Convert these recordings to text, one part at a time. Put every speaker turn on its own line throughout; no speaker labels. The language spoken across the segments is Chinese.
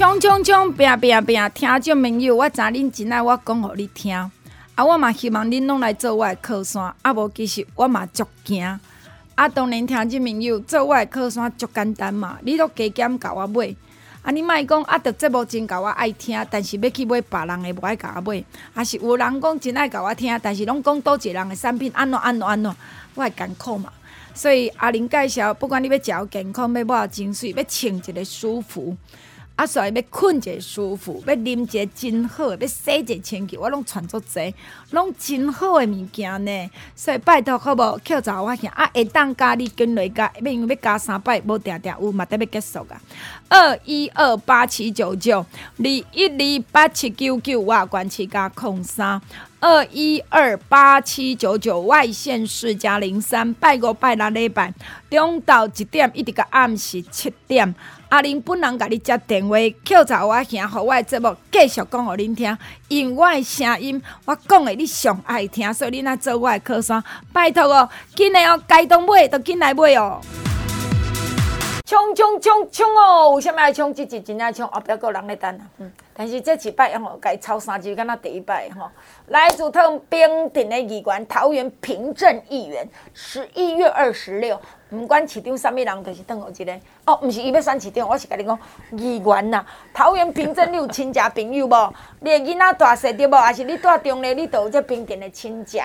冲冲冲！拼拼拼！听众朋友，我知恁真爱我讲互你听，啊，我嘛希望恁拢来做我的靠山，啊无其实我嘛足惊，啊，当然听众朋友做我的靠山足简单嘛，你都加减甲我买。啊！你莫讲啊，着节目真甲我爱听，但是要去买别人的，无爱甲我买。啊是有人讲真爱甲我听，但是拢讲倒一个人的产品安怎安怎安怎，我会艰苦嘛。所以阿玲介绍，不管你要食健康，要抹精水，要穿一个舒服。啊，所以要困一个舒服，要啉一个真好，要洗一个清气，我拢传足济，拢真好的物件呢。所以拜托好无，扣查我兄啊，会当加你跟雷加，要要加三摆，无定定有嘛得要结束啊。二一二八七九九，二一二八七九九，我关七加空三。二一二八七九九，外线四加零三，拜五拜六礼拜，中昼一点一直到暗时七点。阿玲本人甲你接电话，叫查我兄，互我的节目继续讲互恁听，用我的声音，我讲的你上爱听，所以你若做我的靠山，拜托哦，紧来哦，该当买就紧来买哦。冲冲冲冲哦！为什么要冲？这集真爱冲，后壁还有人在等啊。嗯，但是这一摆吼，该超三集，敢若第一摆吼。来自桃平镇的议员，桃园平镇议员，十一月二十六。不管市场啥物人，就是等候一个。哦，毋是伊要选市长，我是甲你讲议员呐。桃园平镇你有亲戚朋友无？你的囡仔大细对无？还是你住中咧，你都有这平镇的亲戚。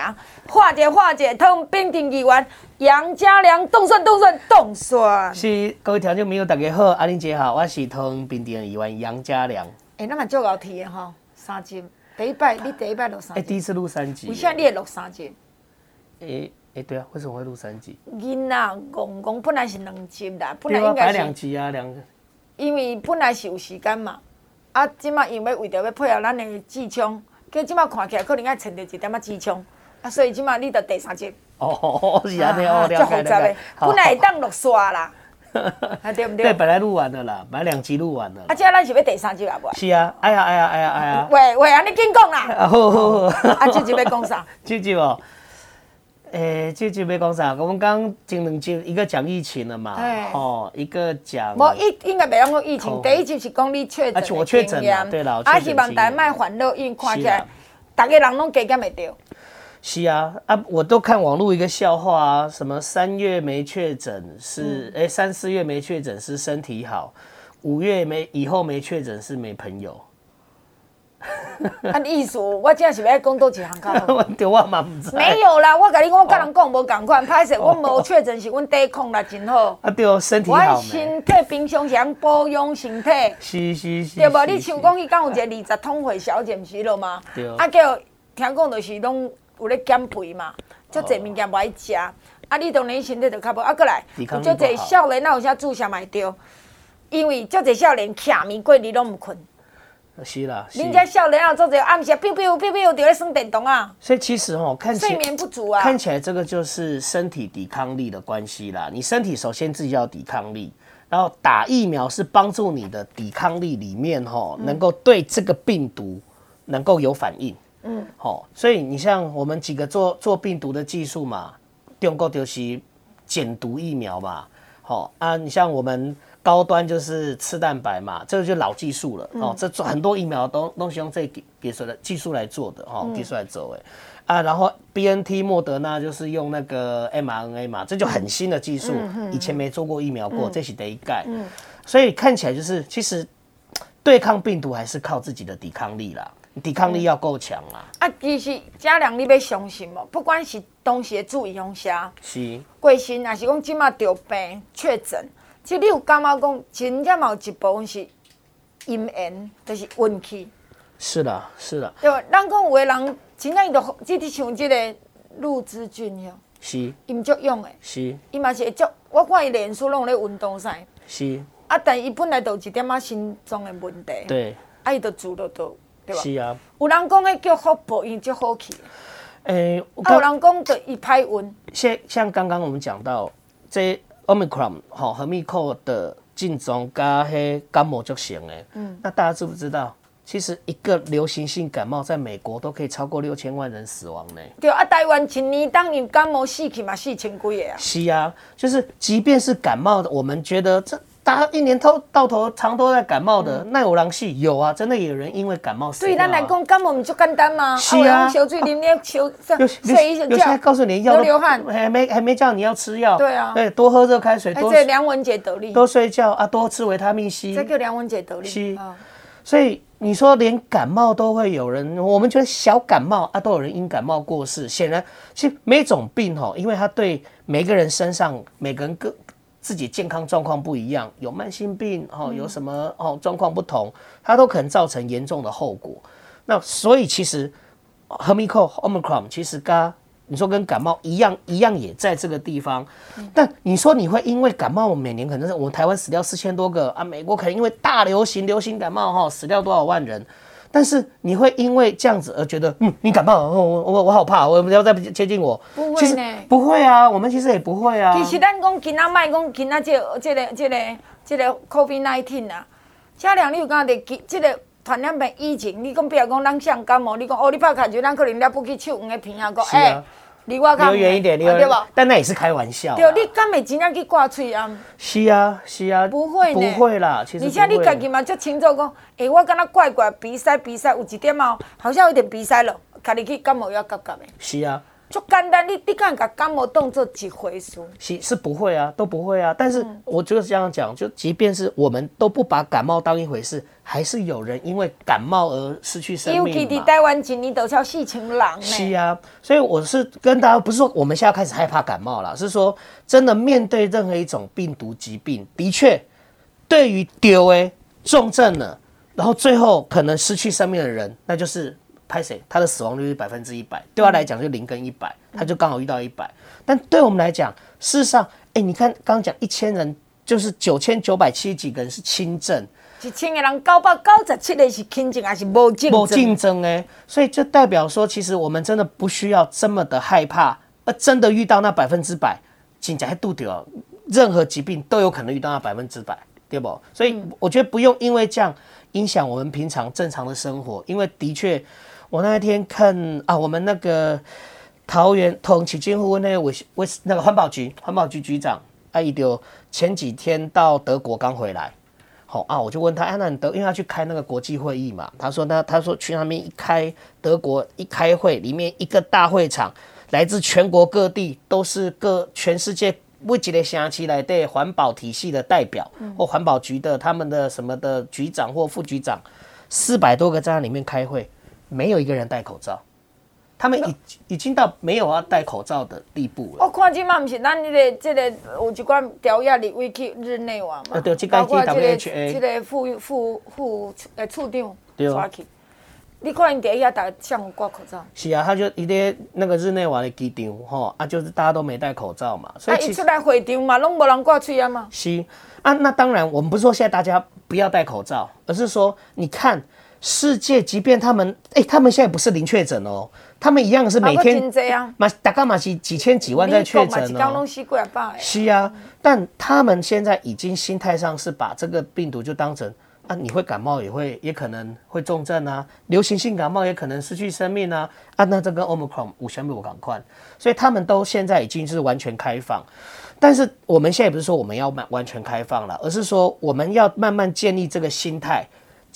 化解化解，通平镇议员杨家良，冻蒜冻蒜冻蒜。
是各位听众朋友，大家好，阿玲姐好，我是通平镇议员杨家良。
哎、欸，那么足够提的吼，三集第一摆，你第一摆录三集。哎、
欸，第一次录三集。
为啥你会录三集？
哎、欸。哎、欸，对啊，为什么会录三集？
囡仔公公本来是两集啦，本
来应该是两集啊，两个。
因为本来是有时间嘛，啊，即马因为为着要配合咱的季枪，佮即马看起来可能爱存着一点仔季枪，啊，所以即马你得第三集。
哦，是安尼哦，了解了解。
本来会当落刷啦，啊对不对？
对，本来录完了啦，本来两集录完了。
啊，即咱是要第三集啊，不？
是啊，哎呀哎呀哎呀哎呀。
喂喂，安尼紧讲啦。
好好好。
啊，这集要讲啥？
这集哦。诶、欸，这就没讲啥，我们刚前两集一个讲疫情了嘛，哦，一个讲，
我疫应该没讲过疫情，第一集是讲你确诊，
而我确诊了，对啦，
啊，希望大家卖烦恼，因为看起来，大家人拢加减会掉。
是啊，啊，我都看网络一个笑话啊，什么三月没确诊是，诶、嗯，三四月没确诊是身体好，五月没以后没确诊是没朋友。
按意思，我真是要讲多几行卡。
对，我嘛毋知。
没有啦，我甲你讲，我甲人讲无共款。歹势，我无确诊是阮抵抗力真好。
啊对，身体好。
我身体平常时保养身体。
是是是。
对无？你像讲伊讲有一个二十通会小姐，毋是咯吗？
对。
啊叫听讲就是拢有咧减肥嘛，足侪物件无爱食。啊，你当然身体就较无。啊，过来，有足侪少年哪有啥注射买着？因为足侪少年徛咪过日拢毋困。
是啦，
人家少年啊，做这暗时啊，biu biu biu biu，就在耍电动啊。
所以其实哦，看起来
睡眠不足啊，
看起来这个就是身体抵抗力的关系啦。你身体首先自己要抵抗力，然后打疫苗是帮助你的抵抗力里面哈，能够对这个病毒能够有反应。嗯，好，所以你像我们几个做做病毒的技术嘛，中国就是减毒疫苗嘛，好啊，你像我们。高端就是吃蛋白嘛，这个就老技术了、嗯、哦。这做很多疫苗都都是用这给给出的技术来做的哦，技术来做的啊。然后 B N T 莫德纳就是用那个 m R N A 嘛，这就很新的技术，以前没做过疫苗过，嗯、这是得一盖。嗯，所以看起来就是其实对抗病毒还是靠自己的抵抗力啦，抵抗力要够强啊。
啊，其实家良你要相信哦，不管是东西的注意用下，
是
贵姓还是讲今嘛得病确诊。其实你有感觉讲，真正嘛有一部分是因缘，就是运气。
是的，是的。
对吧？咱讲有的人，真正伊就，就像这个陆之俊哟。
是，
伊毋足勇诶，
是，
伊嘛是会足，我看伊脸书拢咧运动赛，
是，
啊，但伊本来就有一点仔心脏诶问题，
对，
啊，伊就住了都，对吧？
是啊，
有人讲迄叫福报，伊足好去，
诶、欸，
啊，有人讲就伊歹运，
像像刚刚我们讲到这 Omicron 吼，和密克的症状加黑感冒就行诶，嗯，那大家知不知道？其实一个流行性感冒在美国都可以超过六千万人死亡呢。
对啊，台湾一年当年感冒死去嘛四千几个啊。
是啊，就是即便是感冒的，我们觉得这大家一年头到头常都在感冒的，那有人死有啊，真的有人因为感冒死。
对咱来讲，感冒不就简单吗？
是啊，
小水淋点小，
睡一觉。有些告诉你要
流汗，
还没还没叫你要吃药。
对啊，
对，多喝热开水，多。
这梁文杰得力。
多睡觉啊，多吃维他命 C。
这个梁文杰得力。
是，所以。你说连感冒都会有人，我们觉得小感冒啊都有人因感冒过世。显然，其实每种病吼，因为它对每个人身上每个人各自己健康状况不一样，有慢性病哦，有什么哦状况不同，它都可能造成严重的后果。那所以其实 Omicron Omicron 其实跟你说跟感冒一样，一样也在这个地方。但你说你会因为感冒，每年可能是我们台湾死掉四千多个啊，美国可能因为大流行流行感冒哈死掉多少万人？但是你会因为这样子而觉得，嗯，你感冒，我我我好怕，我不要再接近我。
不会呢，
不会啊，我们其实也不会啊。
其实咱讲今仔卖讲今仔这这个这个这个 COVID nineteen 啊，嘉良你有讲的这个传染病疫情，你讲比如讲咱像感冒，你讲哦，你拍卡就咱可能了不起手黄个鼻啊，讲哎。离我较
远一点，离我对吧？但那也是开玩笑。
对，你敢会真正去挂喙啊？
是啊，是啊，
不会呢，
不会啦。其实，
而且你家己嘛，就清楚讲，哎，我敢若怪怪鼻塞，鼻塞有一点哦，好像有点鼻塞了，家己去感冒药夹夹的。
是啊。
就简单，你你敢把感冒当作一回事？
是是不会啊，都不会啊。但是我就是这样讲，就即便是我们都不把感冒当一回事，还是有人因为感冒而失去生命嘛。
尤其台湾今年都超四千人呢。
是啊，所以我是跟大家不是说我们现在开始害怕感冒了，是说真的面对任何一种病毒疾病，的确对于丢诶重症了，然后最后可能失去生命的人，那就是。拍谁？他的死亡率是百分之一百，对他来讲就零跟一百，他就刚好遇到一百。但对我们来讲，事实上，哎、欸，你看刚刚讲一千人，就是九千九百七十几个人是轻症，
一千个人九百九十七个是轻症还是无竞争？无
竞争哎，所以就代表说，其实我们真的不需要这么的害怕，而真的遇到那百分之百，真正还度掉，任何疾病都有可能遇到那百分之百，对不？所以我觉得不用因为这样影响我们平常正常的生活，因为的确。我那天看啊，我们那个桃园同起金湖那个卫卫那个环保局环保局局长阿姨丢前几天到德国刚回来，好啊，我就问他，哎，那你德因为他去开那个国际会议嘛，他说那他说去那边一开德国一开会，里面一个大会场，来自全国各地都是各全世界未几的想起来对环保体系的代表或环保局的他们的什么的局长或副局长，四百多个在那里面开会。没有一个人戴口罩，他们已已经到没有要戴口罩的地步了。
我看今嘛不是咱这个这个有一款调压的委屈日内瓦嘛，
对，这个
这个副副副呃处长抓去。你看因底下大家像挂口罩。
是啊，他就一个那个日内瓦的机场吼啊，就是大家都没戴口罩嘛。所以
一出来会场嘛，拢没人挂嘴啊嘛。
是啊，那当然我们不是说现在大家不要戴口罩，而是说你看。世界，即便他们，哎、欸，他们现在不是零确诊哦，他们一样是每天，嘛，大概嘛几几千几万在确诊哦。是啊，但他们现在已经心态上是把这个病毒就当成啊，你会感冒也会，也可能会重症啊，流行性感冒也可能失去生命啊，啊，那这跟 Omicron 无相比我赶快，所以他们都现在已经是完全开放，但是我们现在不是说我们要完完全开放了，而是说我们要慢慢建立这个心态。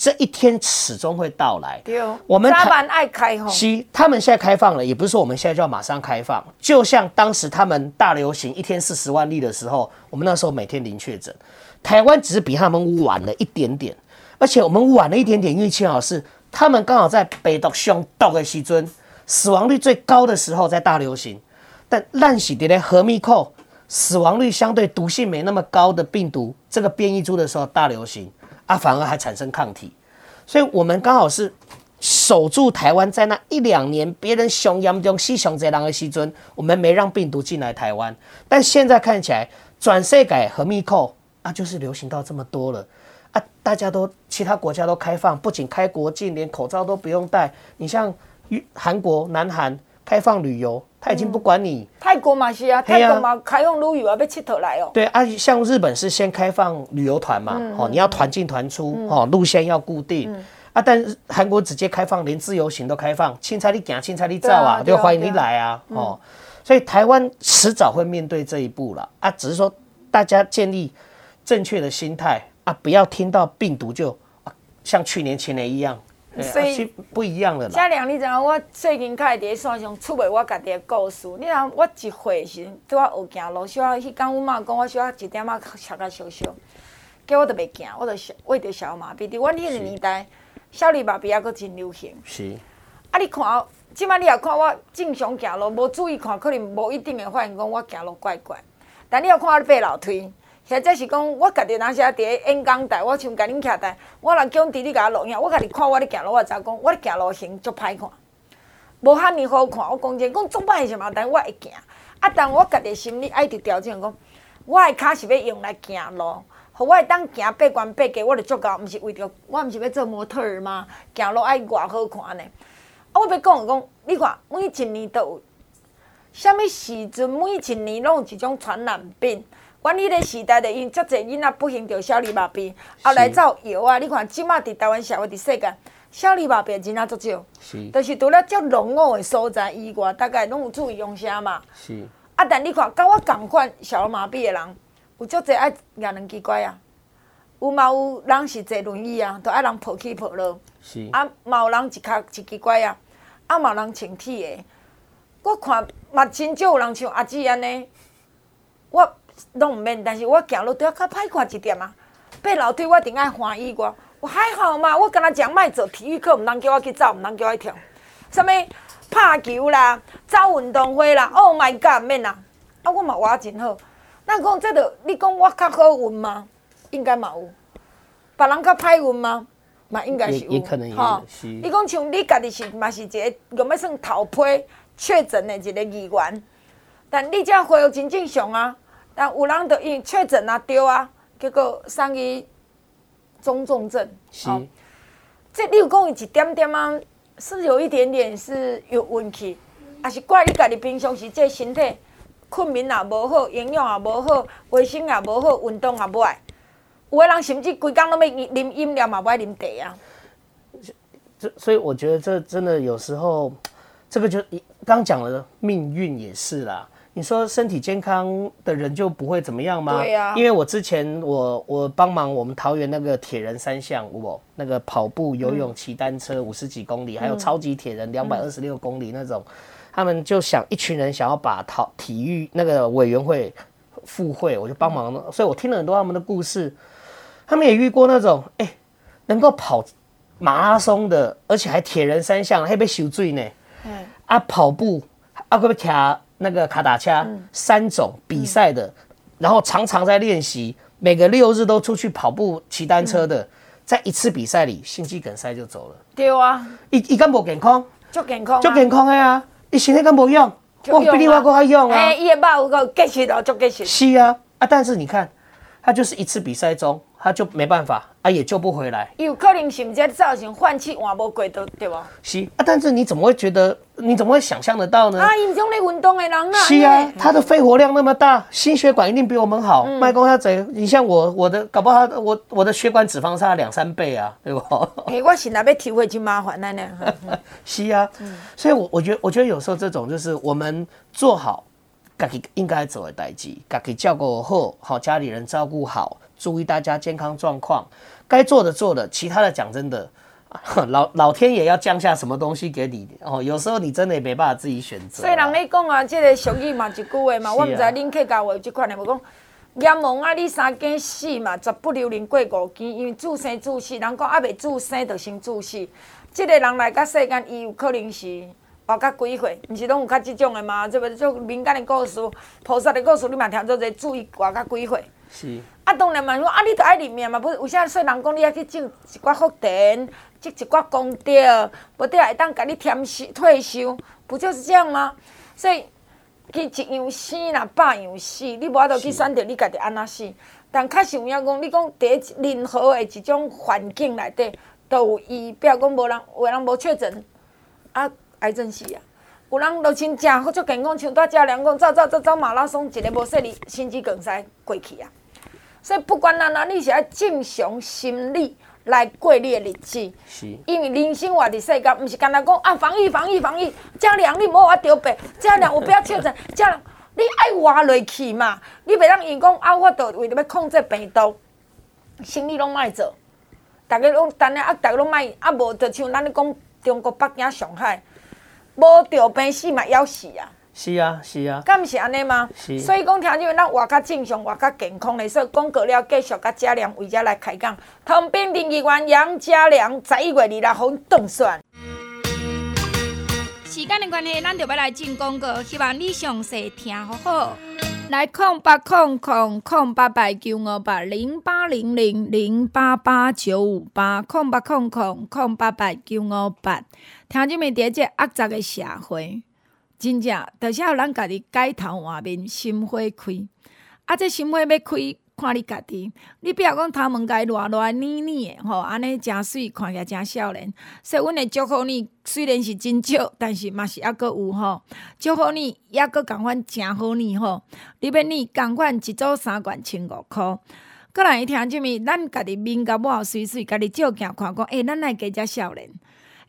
这一天始终会到来。对，我们他们
爱开放。
西，他们现在开放了，也不是说我们现在就要马上开放。就像当时他们大流行一天四十万例的时候，我们那时候每天零确诊。台湾只是比他们晚了一点点，而且我们晚了一点点运气好是，他们刚好在北毒、凶毒的西尊，死亡率最高的时候在大流行。但烂喜的呢，和密扣死亡率相对毒性没那么高的病毒，这个变异株的时候大流行。它反而还产生抗体，所以我们刚好是守住台湾，在那一两年，别人熊严重死熊贼狼的时阵，我们没让病毒进来台湾。但现在看起来，转世改和密扣啊，就是流行到这么多了啊！大家都其他国家都开放，不仅开国境，连口罩都不用戴。你像韩国、南韩开放旅游，他已经不管你。
嗯、泰国嘛是啊，泰国嘛开放旅游啊，要佚佗来哦。
对啊，像日本是先开放旅游团嘛，哦、嗯，你要团进团出，哦、嗯，路线要固定。嗯啊！但是韩国直接开放，连自由行都开放，青菜你行，青菜你照啊，就欢迎你来啊！哦，所以台湾迟早会面对这一步了啊！只是说大家建立正确的心态啊，不要听到病毒就像去年前年一样，所以不一样了。
嘉良，你知影我最近开始在线上出卖我家己的故事。你知影我一岁时对我学行路，小迄天阮妈讲我小一点仔脚较小小，叫我都袂行，我就小我得小麻痹。伫阮迄个年代。小儿麻痹还阁真流行。
是。
啊，你看，即摆你也看我正常行路，无注意看，可能无一定会发现讲我行路怪怪。但你要看我爬楼梯，或者是讲我家己若是伫咧演讲台，我像甲恁徛台，我若叫弟弟甲我录影，我家己看我咧行路，我知影讲我咧行路行足歹看，无遐尔好看。我讲真，讲足歹是嘛，但我会行。啊，但我家己心里爱伫调整讲，我的骹是要用来行路。互我会当行八关八过，我就足够，毋是为着我毋是要做模特儿吗？行路爱偌好看呢？啊，我要讲讲，你看每一年都有，啥物时阵每一年拢有一种传染病。阮迄个时代的因足侪囡仔不幸着小儿麻痹，后来才有药啊。你看即马伫台湾社会伫世界，小儿麻痹真啊足少，是，就是除了较浓厚的所在以外，大概拢有注意用啥嘛？是。啊，但你看，甲我共款小儿麻痹的人。有足侪爱廿两奇怪啊，有嘛有人是坐轮椅啊，都爱人抱起抱落。是。啊，嘛有人一骹一奇怪啊，啊嘛有人穿铁的。我看嘛真少有人像阿姊安尼，我拢毋免，但是我行路都要较歹看一点啊。爬楼梯我一定爱欢喜我，我还好嘛，我敢若讲莫做体育课，毋通叫我去走，毋通叫我去跳。啥物拍球啦，走运动会啦，Oh my God，免啦。啊，我嘛活真好。咱讲这个，你讲我较好运吗？应该嘛有。别人较歹运吗？嘛应该是有。
哈，
你讲像你家己是嘛是一个用要算头批确诊的一个议员，但你这样恢复真正常啊。但有人就因确诊啊对啊，结果送去中重症。是。这你有讲一点点啊，是有一点点是有运气，也是怪你家己平常时这身体？困眠也无好，营养也无好，卫生也无好，运动也无爱。有的人甚至规工拢要啉饮料嘛，不爱啉茶啊。
这所以我觉得这真的有时候，这个就刚讲了命运也是啦。你说身体健康的人就不会怎么样吗？
对呀、啊。
因为我之前我我帮忙我们桃园那个铁人三项，我那个跑步、游泳、骑单车五十几公里，嗯、还有超级铁人两百二十六公里那种。嗯他们就想一群人想要把桃体育那个委员会复会，我就帮忙了。所以我听了很多他们的故事，他们也遇过那种哎、欸，能够跑马拉松的，而且还铁人三项，还被受罪呢。嗯。啊，跑步啊，会不会跳那个卡达恰三种比赛的，然后常常在练习，每个六日都出去跑步、骑单车的，在一次比赛里心肌梗塞就走了。
对啊。
伊伊敢无健康？
就健康。
就健康的啊。伊身体敢无用，我比你我阁较用啊！
哎，伊个肉有够结实哦，足结实。
是啊，啊，但是你看，他就是一次比赛中，他就没办法，啊，也救不回来。
有可能是不是造成换气换无过的，对吧？
是啊，但是你怎么会觉得？你怎么会想象得到呢？
啊，因种咧运动的人啊。
是啊，他的肺活量那么大，心血管一定比我们好。麦公他怎，你像我，我的搞不好我我的血管脂肪差两三倍啊，对不？
哎、欸，我现在要体会就麻烦了呢。
是啊，嗯、所以我，我我觉得，我觉得有时候这种就是我们做好自己应该做的代志，自己照顾好，好家里人照顾好，注意大家健康状况，该做的做的，其他的讲真的。老老天爷要降下什么东西给你哦？有时候你真的也没办法自己选择。
所以人咧讲啊，这个俗语嘛，一句话嘛，我唔知恁客家话有这款的无讲。阎王啊，你三更死嘛，绝不留人过五更，因为自生自死，人讲还未自生就先自死。这个人来到世间，伊有可能是活到几岁？毋是拢有较即种的吗？这不就民间的故事、菩萨的故事，你嘛听做者注意活到几岁？
是。
啊，当然嘛，说啊，你着爱里面嘛，不是有啥说人讲你爱去种一寡福田，种一寡功德，无得会当甲你添休退休，不就是这样吗？所以，去一样生啦，百样死，你无法度去选择你家己安怎死。但确实有影讲，你讲伫任何的一种环境内底，都有伊，比如讲无人，有人无确诊，啊，癌症死啊。有人就真正好足健康，像大家人讲走走走走马拉松，一个无说你心肌梗塞过去啊。所以不管哪哪，你是要正常心理来过你的日子。是。因为人生活伫世间，毋是干那讲啊，防疫防疫防疫，加量你莫话得病，加量我不要确诊，加量你爱活落去嘛。你袂当因讲啊，我着为着要控制病毒，生理拢莫做。逐个拢等下啊，逐个拢莫啊，无着像咱咧讲中国北京、上海，无着病死嘛要死啊。
是啊，是啊，
敢毋是安尼吗？是。所以讲，听众们，咱活较正常，活较健康的，所以广告了，继续甲嘉良为遮来开讲。通兵第二员杨嘉良，十一月二六号当选。时间的关系，咱就要来进广告，希望你详细听好好。来空八空空空八八九五八零八零零零八八九五八空八空空空八八九五八，听众们，伫这压榨的社会。真正，就是要咱家己改头换面，心花开。啊，这心花要开，看你家己。你不要讲头毛该热热黏黏的，吼，安尼真水，看起来真少年。所以，阮会祝福你，虽然是真少，但是嘛是还阁有吼。祝福你，还阁共款真好呢吼。你免你共款一组三罐千五箍。阁来听啥物？咱家己面甲抹水水，家己照镜看讲，诶、欸，咱来加遮少年。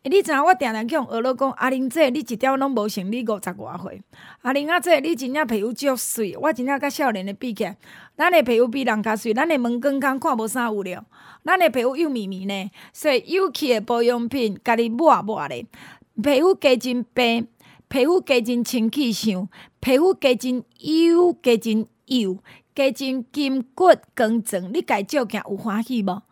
欸、你知影我定定去用学老讲，阿玲姐，你一点拢无像你五十外岁。阿玲阿姐，你真正皮肤足水，我真正甲少年的比起来，咱的皮肤比人较水，咱的毛光光看无啥有料，咱的皮肤幼绵绵呢。所以有气的保养品，家己抹抹咧，皮肤加真白，皮肤加真清气相，皮肤加真油，加真幼，加真筋骨刚正，你家照镜有欢喜无？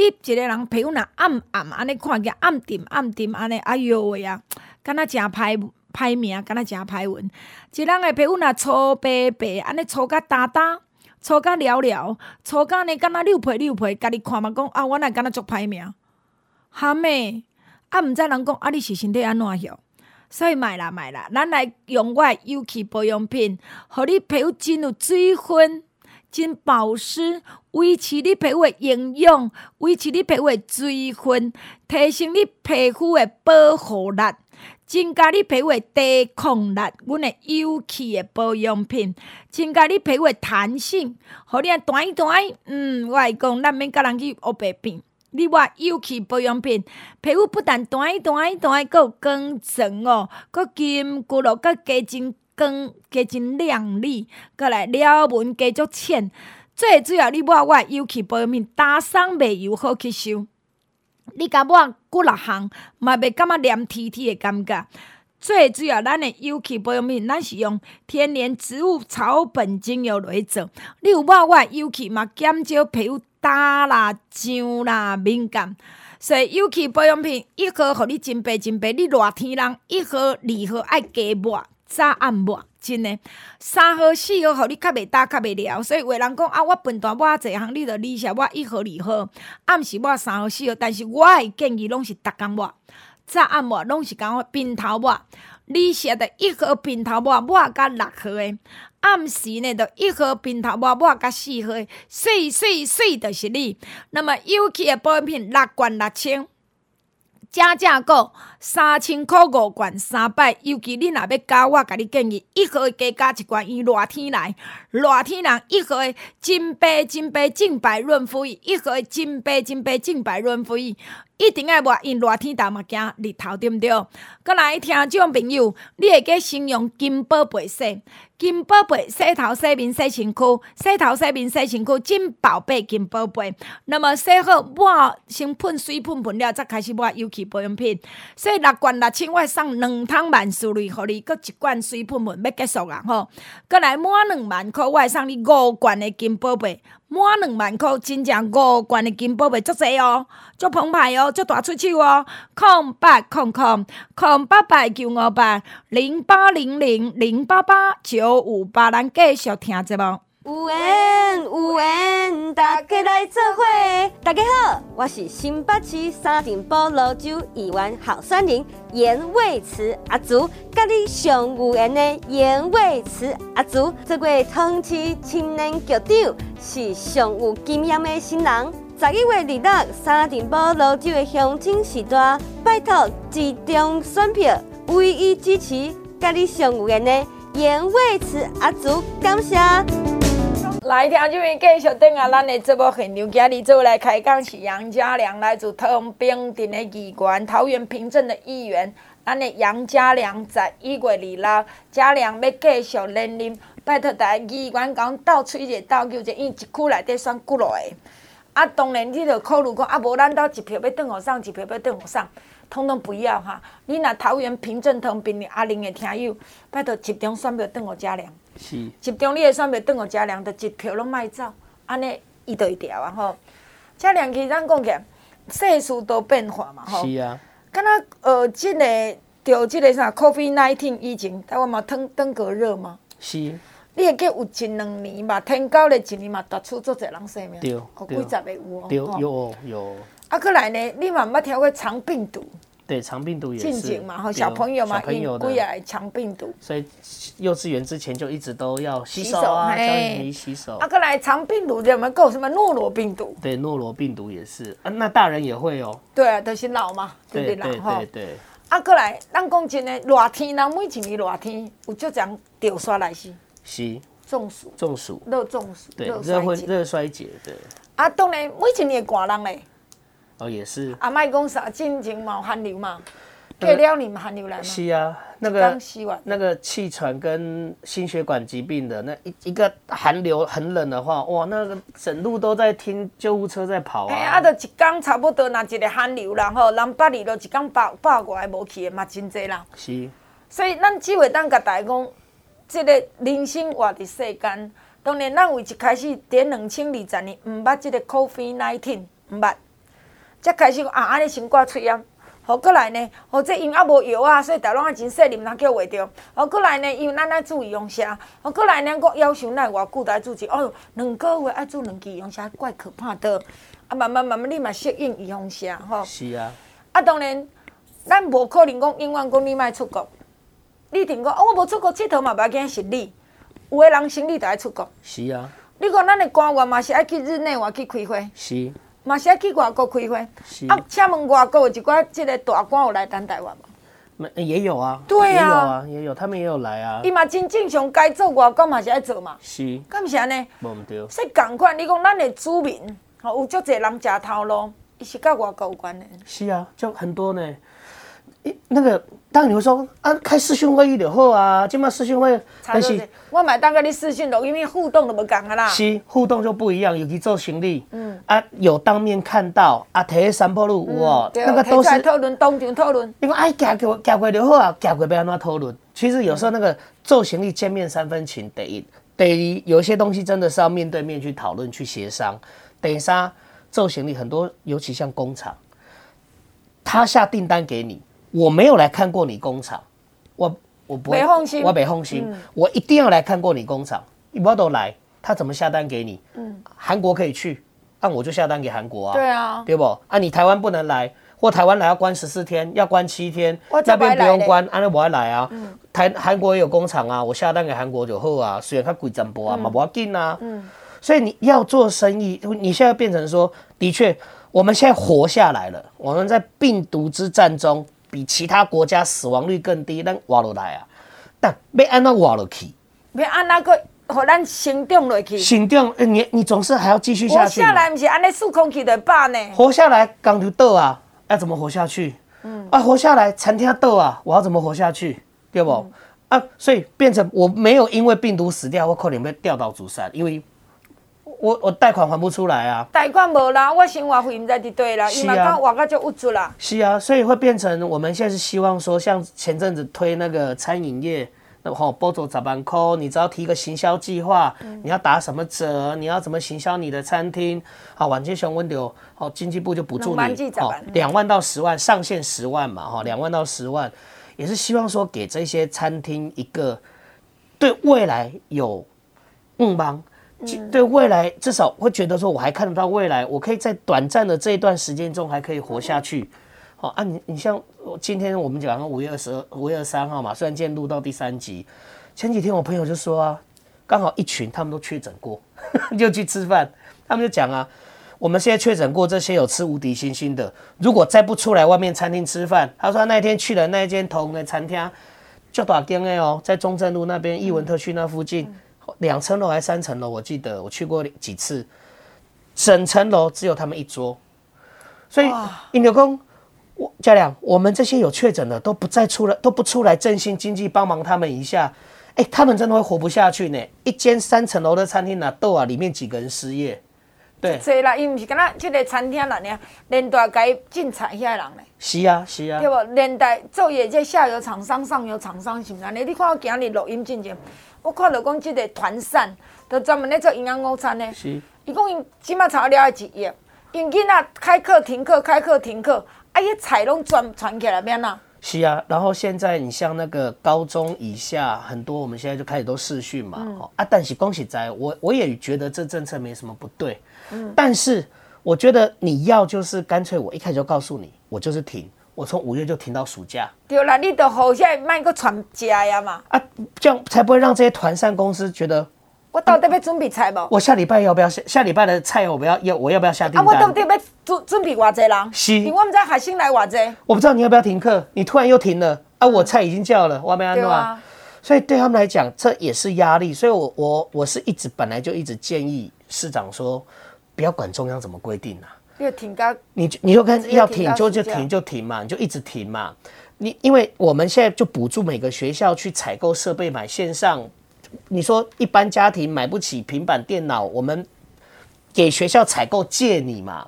你一个人皮肤若暗暗安尼看起暗沉暗沉安尼，哎哟喂啊，敢若诚歹歹命，敢若诚歹运。一人诶皮肤若粗白白安尼粗甲焦焦，粗甲了了，粗甲呢敢若溜皮溜皮，家己看嘛讲啊，我若敢若足歹命。哈妹，啊毋知人讲啊，你是身体安怎样？所以买啦买啦，咱来用我有机保养品，互你皮肤真有水分。真保湿，维持你皮肤的营养，维持你皮肤的水分，提升你皮肤的保护力，增加你皮肤的抵抗力。阮的有机的保养品，增加你皮肤的弹性，互你啊弹弹。嗯，我讲，咱免甲人去乌白变。你话有机保养品，皮肤不但弹弹弹，阁有光泽哦，阁紧骨咯，阁加真。光加真亮丽，过来了纹加足浅，最主要你抹我有机保养品，打霜袂油好吸收。你甲抹几落项，嘛袂感觉黏 T T 的感觉。最主要咱的有机保养品，咱是用天然植物草本精油来做。你有抹我有机嘛，减少皮肤干啦、痒啦、敏感。所以有机保养品一盒，互你真白真白。你热天人一盒、二盒爱加抹。早暗抹，真诶，三号四号，互你较袂焦较袂了。所以有人讲啊，我笨蛋抹啊侪项，你着理解我一号二号，暗时抹三号四号。但是我诶建议拢是逐工抹，早暗抹拢是讲平头抹。你写的一号平头抹，抹甲六号诶，暗时呢，着一号平头抹，抹甲四号诶，水水水就是你。那么有机诶保养品六罐六千。正正个三千块五罐三摆，尤其你若要加，我甲你建议一盒加加一罐，伊热天来，热天人一盒金白金白净白润肤液，一盒金白金白净白润肤液。一定爱抹，因热天大嘛惊日头，对毋对？阁来听众朋友，你会记先用金宝贝洗，金宝贝洗头、洗面、洗身躯，洗头、洗面、洗身躯，真宝贝金宝贝。那么洗好抹，先喷水喷喷了，再开始抹有机保养品。洗六罐六千，我送两桶万事瑞，互你，搁一罐水喷喷要结束啊！吼，阁来满两万块，我送你五罐的金宝贝。满两万块，真正五罐的金宝贝足济哦，足澎湃哦，足大出手哦。空八空空空八百九五八零八零零零八八九五八，咱继续听节目。
有缘有缘，大家来做伙。大家好，我是新北市三重埔芦洲议员候选人颜蔚慈阿祖，甲你上有缘的颜蔚慈阿祖，这位同期青年局长是上有经验的新人。十一月二日，三重埔芦洲的乡亲时段，拜托集中选票，唯一支持甲你上有缘的颜蔚慈阿祖，感谢。
来听这边继续等啊，咱的节目现场，今日做来开讲是杨家良，来自桃园平镇的议员，桃园平镇的议员。咱的杨家良在一月二日，家良要继续连任，拜托大家议员讲斗吹者斗叫者，因一区内底选几落个。啊，当然你着考虑讲，啊无咱倒一票要转互送，一票要转互送，统统不要哈。你若桃园平镇桃园阿玲的听友，拜托集中选票转互家良。是集中你的选票，等我家良的一票拢卖走，安尼伊就会调啊吼。家良其实咱讲起来，世事都变化嘛吼。是啊。敢若呃，即、这个着即个啥，COVID-19 疫情，台湾嘛登登革热嘛。是。你会记有一两年嘛，天高咧一年嘛，突出足侪人生命。对。有几十个有哦。对，有有。啊，过来呢，你嘛毋捌听过肠病毒？对，肠病毒也是。近景嘛，吼小朋友嘛，因归来肠病毒。所以幼稚园之前就一直都要洗手啊，教你洗手。啊，过来肠病毒有没有够什么诺罗病毒？对，诺罗病毒也是啊，那大人也会哦。对啊，都是老嘛，对对对对对。啊，过来，咱讲真的，热天，人每一年热天有就这样掉刷来是。是。中暑。中暑。热中暑。对，热会热衰竭，对。啊，当然每一年寒人嘞。哦，也是。啊，卖讲啥？进前嘛寒流嘛，过了你们寒流来嘛。是啊，那个那个气喘跟心血管疾病的那一一个寒流很冷的话，哇，那个整路都在听救护车在跑啊。哎啊，就一天差不多那一个寒流然后南北里都一天百百外无去的嘛真济啦。是。所以咱只会当甲大家讲，这个人生活伫世间，当然咱为一开始伫两千二十年毋捌这个 COVID nineteen，毋捌。才开始讲啊，安尼先挂喙炎，好过来呢，好这因啊无药啊，所以大拢啊真细啉，通叫袂着？好过来呢，因为咱爱注意用啥？好过来呢，我要求咱偌久来注意？哦，两个月爱做两支用啥？怪可怕的。啊，慢慢慢慢，你嘛适应伊用啥？吼。是啊。啊，当然，咱无可能讲永远讲你莫出国。你听讲哦，我无出国佚佗嘛，袂要紧是你。有诶人生理就爱出国。是啊。你讲咱诶官员嘛是爱去日内瓦去开会。是。嘛是爱去外国开会，啊，请问外国有一寡即个大官有来咱台湾无？没，也有啊。对啊，也有啊，也有，他们也有来啊。伊嘛真正常该做外国嘛是爱做嘛。是。敢是安尼？无毋对。所以共款，你讲咱的子民，吼有足侪人食头路，伊是甲外国有关的。是啊，就很多呢。诶，那个，当你会说啊，开视讯会议就好啊，今麦视讯会，但是我买当个你视讯咯，因为互动都无共啊啦。是，互动就不一样，尤其做行李，嗯啊，有当面看到啊，摕个三坡路有哦，那个都是讨论，当场讨论。因为哎，行过行过就好啊，行过要安怎讨论？其实有时候那个做行李见面三分情，第一，第一有些东西真的是要面对面去讨论去协商。第三，做行李很多，尤其像工厂，他下订单给你。我没有来看过你工厂，我我不会，我没放心，我一定要来看过你工厂。我都来，他怎么下单给你？嗯，韩国可以去，那我就下单给韩国啊。对啊，对不？啊，你台湾不能来，或台湾来要关十四天，要关七天，那边不用关，安那我还来啊。台韩国也有工厂啊，我下单给韩国就好啊，虽然它贵点波啊，嘛不要紧啊。嗯，所以你要做生意，你现在变成说，的确，我们现在活下来了，我们在病毒之战中。比其他国家死亡率更低，咱活落来啊！但要按怎活落去？要按那个，互咱成长落去。成长，你你总是还要继续下去。活下来不是按呢，数空气的罢呢？活下来，刚就倒啊！要怎么活下去？嗯啊，活下来，餐厅倒啊！我要怎么活下去？对不？嗯、啊，所以变成我没有因为病毒死掉，我可能被掉到主山，因为。我我贷款还不出来啊！贷款无啦，我生活费唔知伫对啦，伊嘛讲活到就无助啦。是啊，所以会变成我们现在是希望说，像前阵子推那个餐饮业
那后补助十万块，你只要提个行销计划，你要打什么折，你要怎么行销你的餐厅？好，晚间熊温流，好，经济部就补助你，好，两万到十万，上限十万嘛，哈，两万到十万，也是希望说给这些餐厅一个对未来有梦帮。对未来至少会觉得说，我还看得到未来，我可以在短暂的这一段时间中还可以活下去。好啊，你你像今天我们讲五月二十二、五月二十三号嘛，虽然今天录到第三集，前几天我朋友就说啊，刚好一群他们都确诊过，就去吃饭，他们就讲啊，我们现在确诊过这些有吃无敌星星的，如果再不出来外面餐厅吃饭，他说他那天去了那间同的餐厅，就大间的哦，在中正路那边艺文特区那附近。两层楼还是三层楼？我记得我去过几次，整层楼只有他们一桌，所以引流工，我嘉良，我们这些有确诊的都不再出来，都不出来振兴经济，帮忙他们一下，哎、欸，他们真的会活不下去呢。一间三层楼的餐厅哪够啊？里面几个人失业？对，对啦，因为不是跟他这个餐厅人呢，连带该进菜遐人呢。是啊，是啊，对不？连带做业这下游厂商、上游厂商是不是？你你看我今日录音进前。我看到讲即个团膳，都专门咧做营养午餐呢。是。伊讲因起码炒了一亿，因囡仔开课停课，开课停课，啊，伊菜拢传传起来变哪？是啊，然后现在你像那个高中以下很多，我们现在就开始都试训嘛。嗯、啊，但是恭喜在，我我也觉得这政策没什么不对。嗯。但是我觉得你要就是干脆，我一开始就告诉你，我就是停。我从五月就停到暑假。对啦，你都好现在卖个传家呀嘛。啊，这样才不会让这些团膳公司觉得我到底要准备菜不？我下礼拜要不要下下礼拜的菜我不要要我要不要下订单？啊，我到底要准准备偌济人？是。我们在海星来偌济？我不知道你要不要停课，你突然又停了啊！我菜已经叫了，我没安弄啊。所以对他们来讲，这也是压力。所以我我我是一直本来就一直建议市长说，不要管中央怎么规定啊。要停你你就看要停就就停就停嘛，你就一直停嘛。你因为我们现在就补助每个学校去采购设备买线上，你说一般家庭买不起平板电脑，我们给学校采购借你嘛。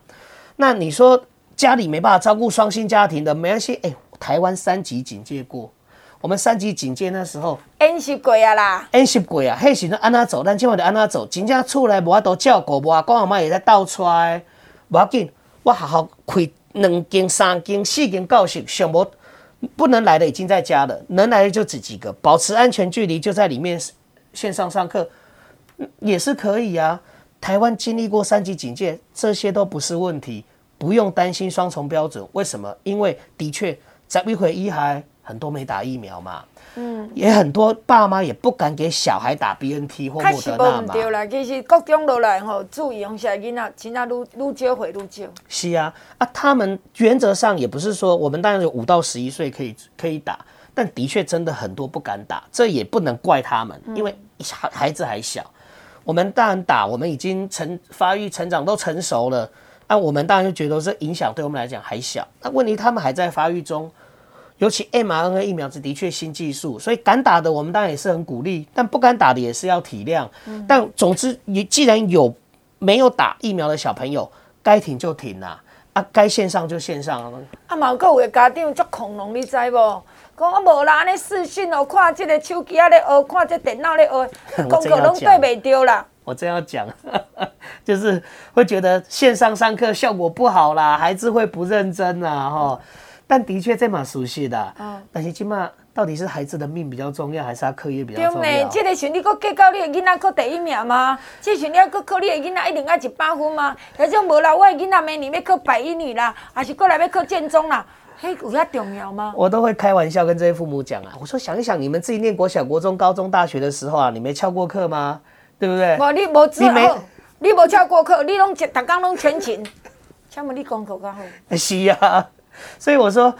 那你说家里没办法照顾双薪家庭的，没关系。哎，台湾三级警戒过，我们三级警戒那时候，N 十贵啊啦，N 十贵啊，嘿，时阵安那走，咱今晚就安那走，真正出来无法度照顾，无阿公阿妈也在倒出来。不要紧，我好好开两间、三间、四间教室，想不不能来的已经在家了，能来的就只几个，保持安全距离就在里面线上上课也是可以啊。台湾经历过三级警戒，这些都不是问题，不用担心双重标准。为什么？因为的确在一回一还很多没打疫苗嘛。嗯，也很多爸妈也不敢给小孩打 BNT 或莫德纳嘛。对啦，其实各种落来吼，注意，用现在囡仔，囡仔愈愈少会愈少。是啊，啊，他们原则上也不是说我们当然有五到十一岁可以可以打，但的确真的很多不敢打，这也不能怪他们，因为孩孩子还小。我们当然打，我们已经成发育成长都成熟了，那我们当然就觉得这影响对我们来讲还小。那问题他们还在发育中。尤其 mRNA 疫苗是的确新技术，所以敢打的我们当然也是很鼓励，但不敢打的也是要体谅。嗯、但总之，你既然有没有打疫苗的小朋友，该停就停啦，啊，该线上就线上。啊，嘛有个有的家长足恐龙，你知无？讲啊无啦，安尼视讯哦，看这个手机啊咧学，看这电脑咧学，功课拢对袂着啦。我真要讲，就是会觉得线上上课效果不好啦，孩子会不认真啦，吼。但的确这蛮熟悉的，嗯，但是起码到底是孩子的命比较重要，还是他课业比较重要？对呢，这个时候你搁计较你的囡仔考第一名吗？这时候你要搁考你的囡仔一定要一百分吗？还是无啦，我的囡仔明年要考百英语啦，还是过来要考建中啦？嘿，有遐重要吗？我都会开玩笑跟这些父母讲啊，我说想一想，你们自己念国小、国中、高中、大学的时候啊，你没翘过课吗？对不对？我你没你没你没翘过课，你拢全，大家拢全勤，请问你功课较好？是啊。所以我说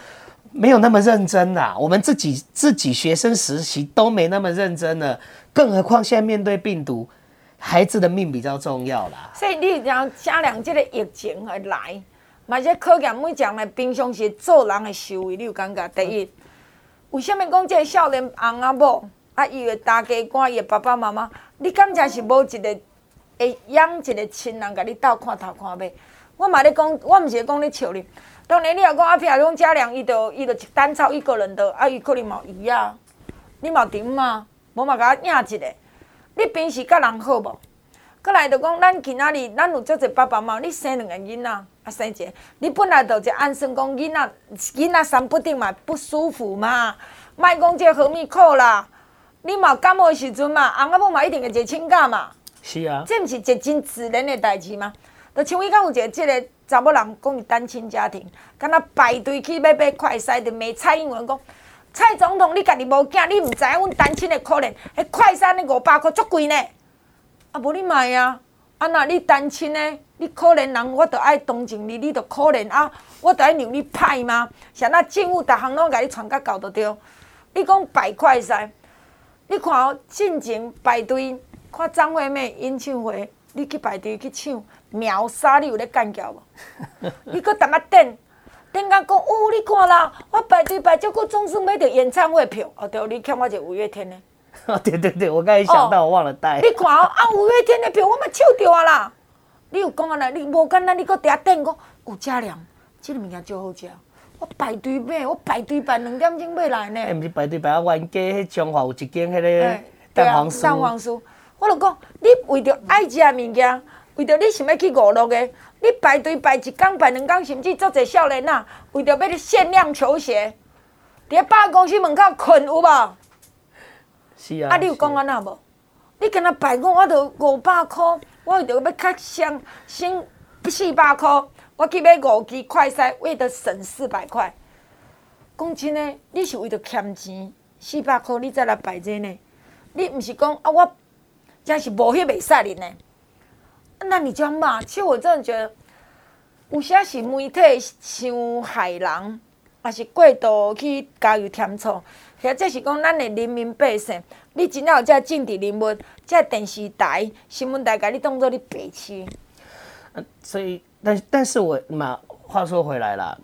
没有那么认真啦，我们自己自己学生实习都没那么认真了，更何况现在面对病毒，孩子的命比较重要啦。所以你讲加两这个疫情而来，嘛这考验每讲的平常时做人的修为，你有感觉？第一，为什么讲这个少年翁啊某啊，伊的大家官，伊的爸爸妈妈，你感觉是无一个会养一个亲人，甲你斗看头看尾？我嘛咧讲，我毋是讲咧笑你。当然你若讲啊，譬如讲嘉良，伊就伊就单操一个人的，啊，伊可能冇伊啊。
你嘛甜嘛，无嘛甲我应一个。你平时甲人好无？过来就讲，咱今仔日咱有遮济爸爸妈妈，你生两个囡仔，啊生一个，你本来就一安算讲囡仔，囡仔生不定嘛不舒服嘛，莫讲这何物苦啦。你嘛感冒时阵嘛，翁仔某嘛一定会坐请假嘛。
是啊。
这毋是一真自然的代志吗？就像伊讲有一个即个查某人讲伊单亲家庭，敢若排队去要买快筛，就骂蔡英文讲，蔡总统你家己无囝，你毋知影阮单亲的可怜，迄快筛呢五百块足贵呢。啊，无你买啊！啊，若你单亲呢？你可怜人，我著爱同情你，你著可怜啊！我著爱让你歹吗？像那政府逐项拢甲你传甲到着。你讲排快筛，你看哦，进前排队看张惠妹演唱会，你去排队去抢秒杀，你有咧干叫无？你搁淡仔等，等甲讲哦，你看啦，我排队排足久，总算买着演唱会票。哦，对，你欠我一个五月天呢。
哦，对对对，我刚才想到，我忘了带。
你看哦，啊，五月天的票我嘛抢着啊啦！你有讲啊啦，你无简单，你搁伫遐等讲有遮量，这个物件就好食。我排队买，我排队排两点钟买来呢。
诶，毋是排队排啊，冤家迄中华有一间迄个蛋黄酥。
蛋黄酥，我就讲，你为着爱食物件，为着你想要去五六个，你排队排一工排两工，甚至足侪少年啊，为着要你限量球鞋，伫咧百货公司门口困有无？
是啊，
啊，你有讲安那无？你敢若排讲，我着五百箍，我为着要较省省四百箍，我去买五支快筛，为着省四百块。讲真诶，你是为着欠钱四百箍，你再来排这呢？你毋是讲啊，我真是无迄袂使哩呢？那你这样骂，其实我真的觉得，有些是媒体伤害人，还是过度去加油添醋。或者是讲咱的人民百姓，你真正有这政治人物，这电视台、新闻台，甲你当做你白痴。
嗯，所以，但但是我嘛，话说回来啦，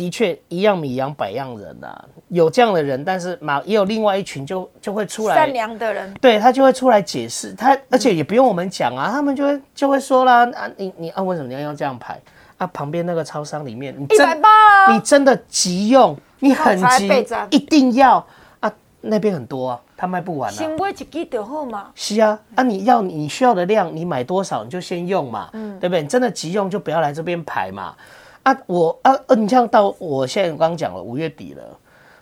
的确一样米养百样人呐，有这样的人，但是嘛，也有另外一群就就会出来
善良的人，
对他就会出来解释，他而且也不用我们讲啊，他们就会就会说啦啊，你你啊，为什么你要用这样排啊？旁边那个超商里面，你真
一百八，
你真的急用，你很急，一定要啊。那边很多啊，他卖不完啊。
先买一支就好嘛。
是啊，啊，你要你需要的量，你买多少你就先用嘛，嗯，对不对？你真的急用就不要来这边排嘛。啊，我啊，你像到我现在刚讲了五月底了，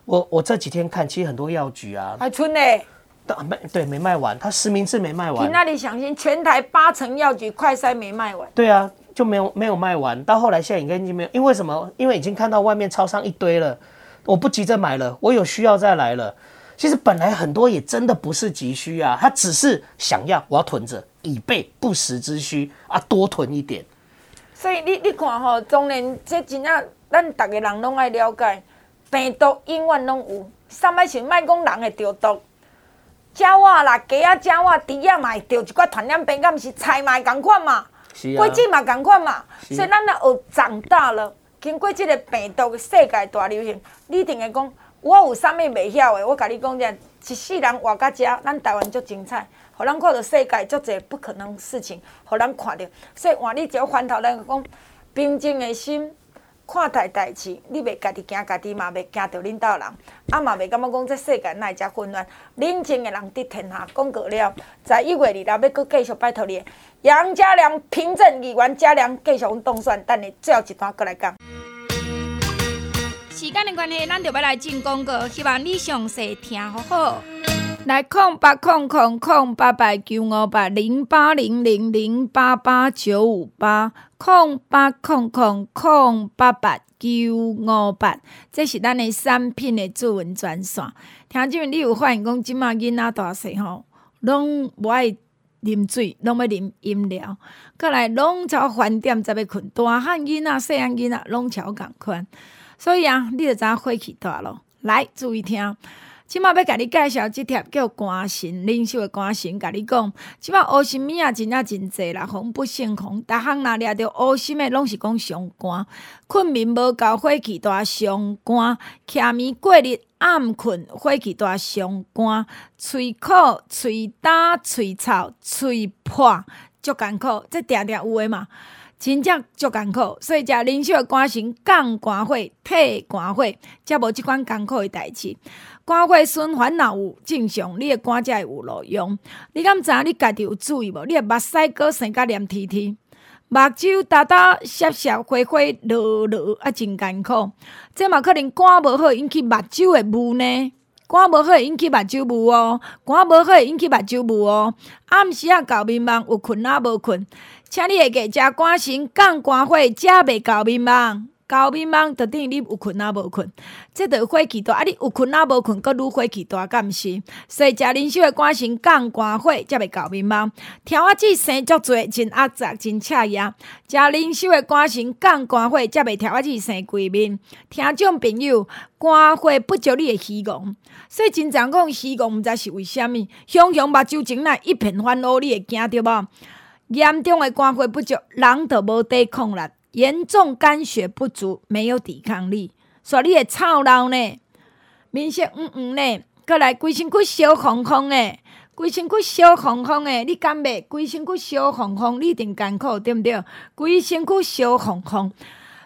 我我这几天看，其实很多药局啊，
还春呢，
都没对没卖完，他实名制没卖完。
你那里想先全台八成药局快筛没卖完？
对啊，就没有没有卖完，到后来现在应该已经没有，因为什么？因为已经看到外面超商一堆了，我不急着买了，我有需要再来了。其实本来很多也真的不是急需啊，他只是想要我要囤着，以备不时之需啊，多囤一点。
所以你你看吼，当然这真正，咱逐个人拢爱了解，病毒永远拢有，上摆是莫讲人会着毒，鸟仔啦、鸡仔、鸟仔、猪仔嘛会着一寡传染病，敢毋是菜嘛会共款嘛，果子嘛共款嘛，所以咱若学长大了，经过即个病毒的世界大流行，你一定会讲。我有啥物袂晓的，我甲你讲者，一世人活到遮，咱台湾足精彩，互咱看到世界足侪不可能事情，互咱看到。所以换你只要翻头来讲，平静的心，看待代志，你袂家己惊家己嘛，袂惊着领导人，啊嘛袂感觉讲这世界哪会遮混乱。冷静的人伫天下。讲过了，在一月二日要搁继续拜托你，杨家良平镇议员家良继续当选，等你最后一段过来讲。时间的关系，咱就要来进广告，希望你详细听好好。来空八空空空八八九五八零八零零零八八九五八空八空空空八八九五八，这是咱的产品的作文专线。听众们，你有发现讲，即马囡仔大细吼，拢无爱啉水，拢要啉饮料。过来，拢朝饭店才要困，大汉囡仔、细汉囡仔拢超共款。所以啊，你着知影火气大咯。来，注意听，即马要甲你介绍即帖叫关心灵修的关心，甲你讲，即马乌心物啊，真正真济啦，防不胜防，逐项若掠着乌心诶，拢是讲伤寒，困眠无够，火气大伤寒，徛眠过日暗困，火气大伤寒，喙苦、喙焦、喙臭、喙破，足艰苦，这定定有诶嘛。真正足艰苦，所以食灵修的肝肾降肝火、退肝火，才无即款艰苦的代志。肝火循环若有正常，你的肝才会有路用。你敢知影你家己有注意无？你的目屎哥生甲黏贴贴，目睭焦焦、涩涩、花花、落落，啊，真艰苦。这嘛可能肝无好引起目睭的雾呢？肝无好引起目睭雾哦，肝无好引起目睭雾哦。暗时啊，搞眠梦，有困啊无困。请你会记食肝肾降肝火，才袂搞眠梦。搞迷茫，就等于你有困啊无困，这着火气大。啊，你有困啊无困，阁愈火气大，敢毋是？所以食灵修的肝肾降肝火，才袂搞迷茫。听我即生足济，真压杂，真赤牙。食灵修的肝肾降肝火，才袂听我即生规面。听众朋友，肝火不足，你会虚戆。所以真常讲虚戆，毋知是为虾物？熊熊目睭前来一片烦恼，你会惊着无？严重的肝火不足，人就无抵抗力；严重肝血不足，没有抵抗力，所以你会臭老呢，面色黄黄呢，过来规身躯烧红红诶，规身躯烧红红诶，你敢袂？规身躯烧红红，你一定艰苦，对毋对？规身躯烧红红，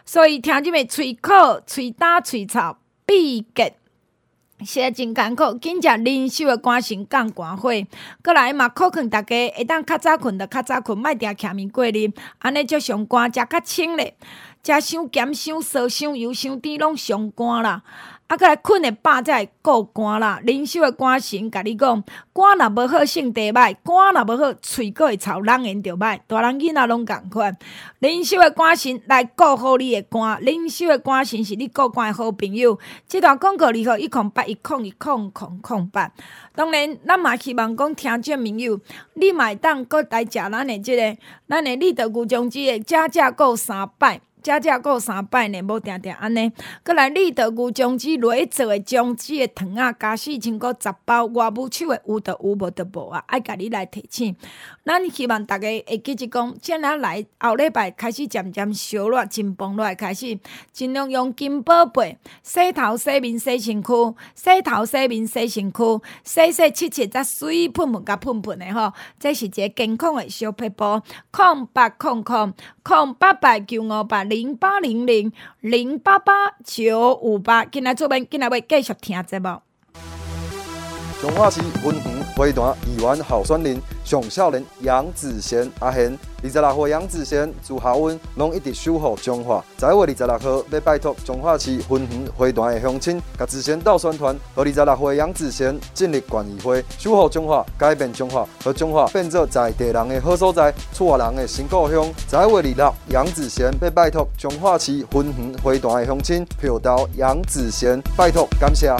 所以听即个喙口、喙焦、喙臭、闭结。是啊真艰苦，紧食灵修的肝心降肝火，过来嘛，靠劝大家会当较早困就较早困，莫定徛面过日，安尼就上肝，食较清咧，食伤咸、伤涩、伤油、伤甜，拢上肝啦。啊，阁来困的饱才会顾肝啦。灵修的肝肾，甲你讲，肝若无好，性地歹；肝若无好，喙阁会臭，人缘着歹。大人囡仔拢共款。灵修的肝肾来顾好你的肝，灵修的肝肾是你顾肝的好朋友。这段广告里头一空八一空一空空空八。当然，咱嘛希望讲听众朋友，你嘛会当阁来食咱的这个，咱的立德菇种子的加价购三摆。加加过三摆呢，无定定安尼。阁来立德菇种子落去做诶种子诶糖啊，加四千个十包，外母手诶有得有，无得无啊，爱甲你来提醒。咱希望大家会记住讲，将来来后礼拜开始渐渐烧热，真崩落来开始，尽量用金宝贝洗头洗面洗身躯，洗头洗面洗身躯，洗洗切切再水喷喷甲喷喷诶吼，这是一个健康诶小撇步。空八空空空八八九五八零八零零零八八九五八，今来做伴，今来要继续听节目。
彰化市文湖花坛议员候选人，上少年杨子贤阿贤，二十六岁杨子贤住校温，拢一直守护中华。十一月二十六号要拜托彰化市文湖花坛的乡亲，甲子贤到宣传，和二十六岁杨子贤建立关系会，守护中华，改变中华，和中华变做在地人的好所在，厝外人的新故乡。十一月二十六，杨子贤要拜托彰化市文湖花坛的乡亲，票到杨子贤拜托，感谢。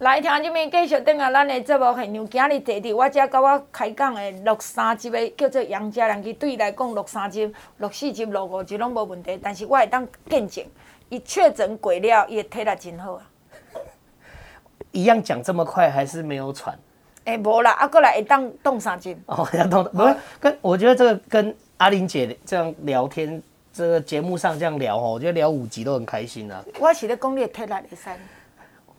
来听这边继续等下咱的节目现场，今日坐伫我遮甲我开讲的六三集的叫做杨家良，伊对伊来讲六三集、六四集、六五集拢无问题。但是我会当见证，伊确诊过了，伊的体力真好啊。
一样讲这么快，还是没有喘？
哎、欸，无啦，啊，过来会当动三集。
哦，要动，不是跟我觉得这个跟阿玲姐这样聊天，这个节目上这样聊哦，我觉得聊五集都很开心啊。
我是咧讲你的体力的噻。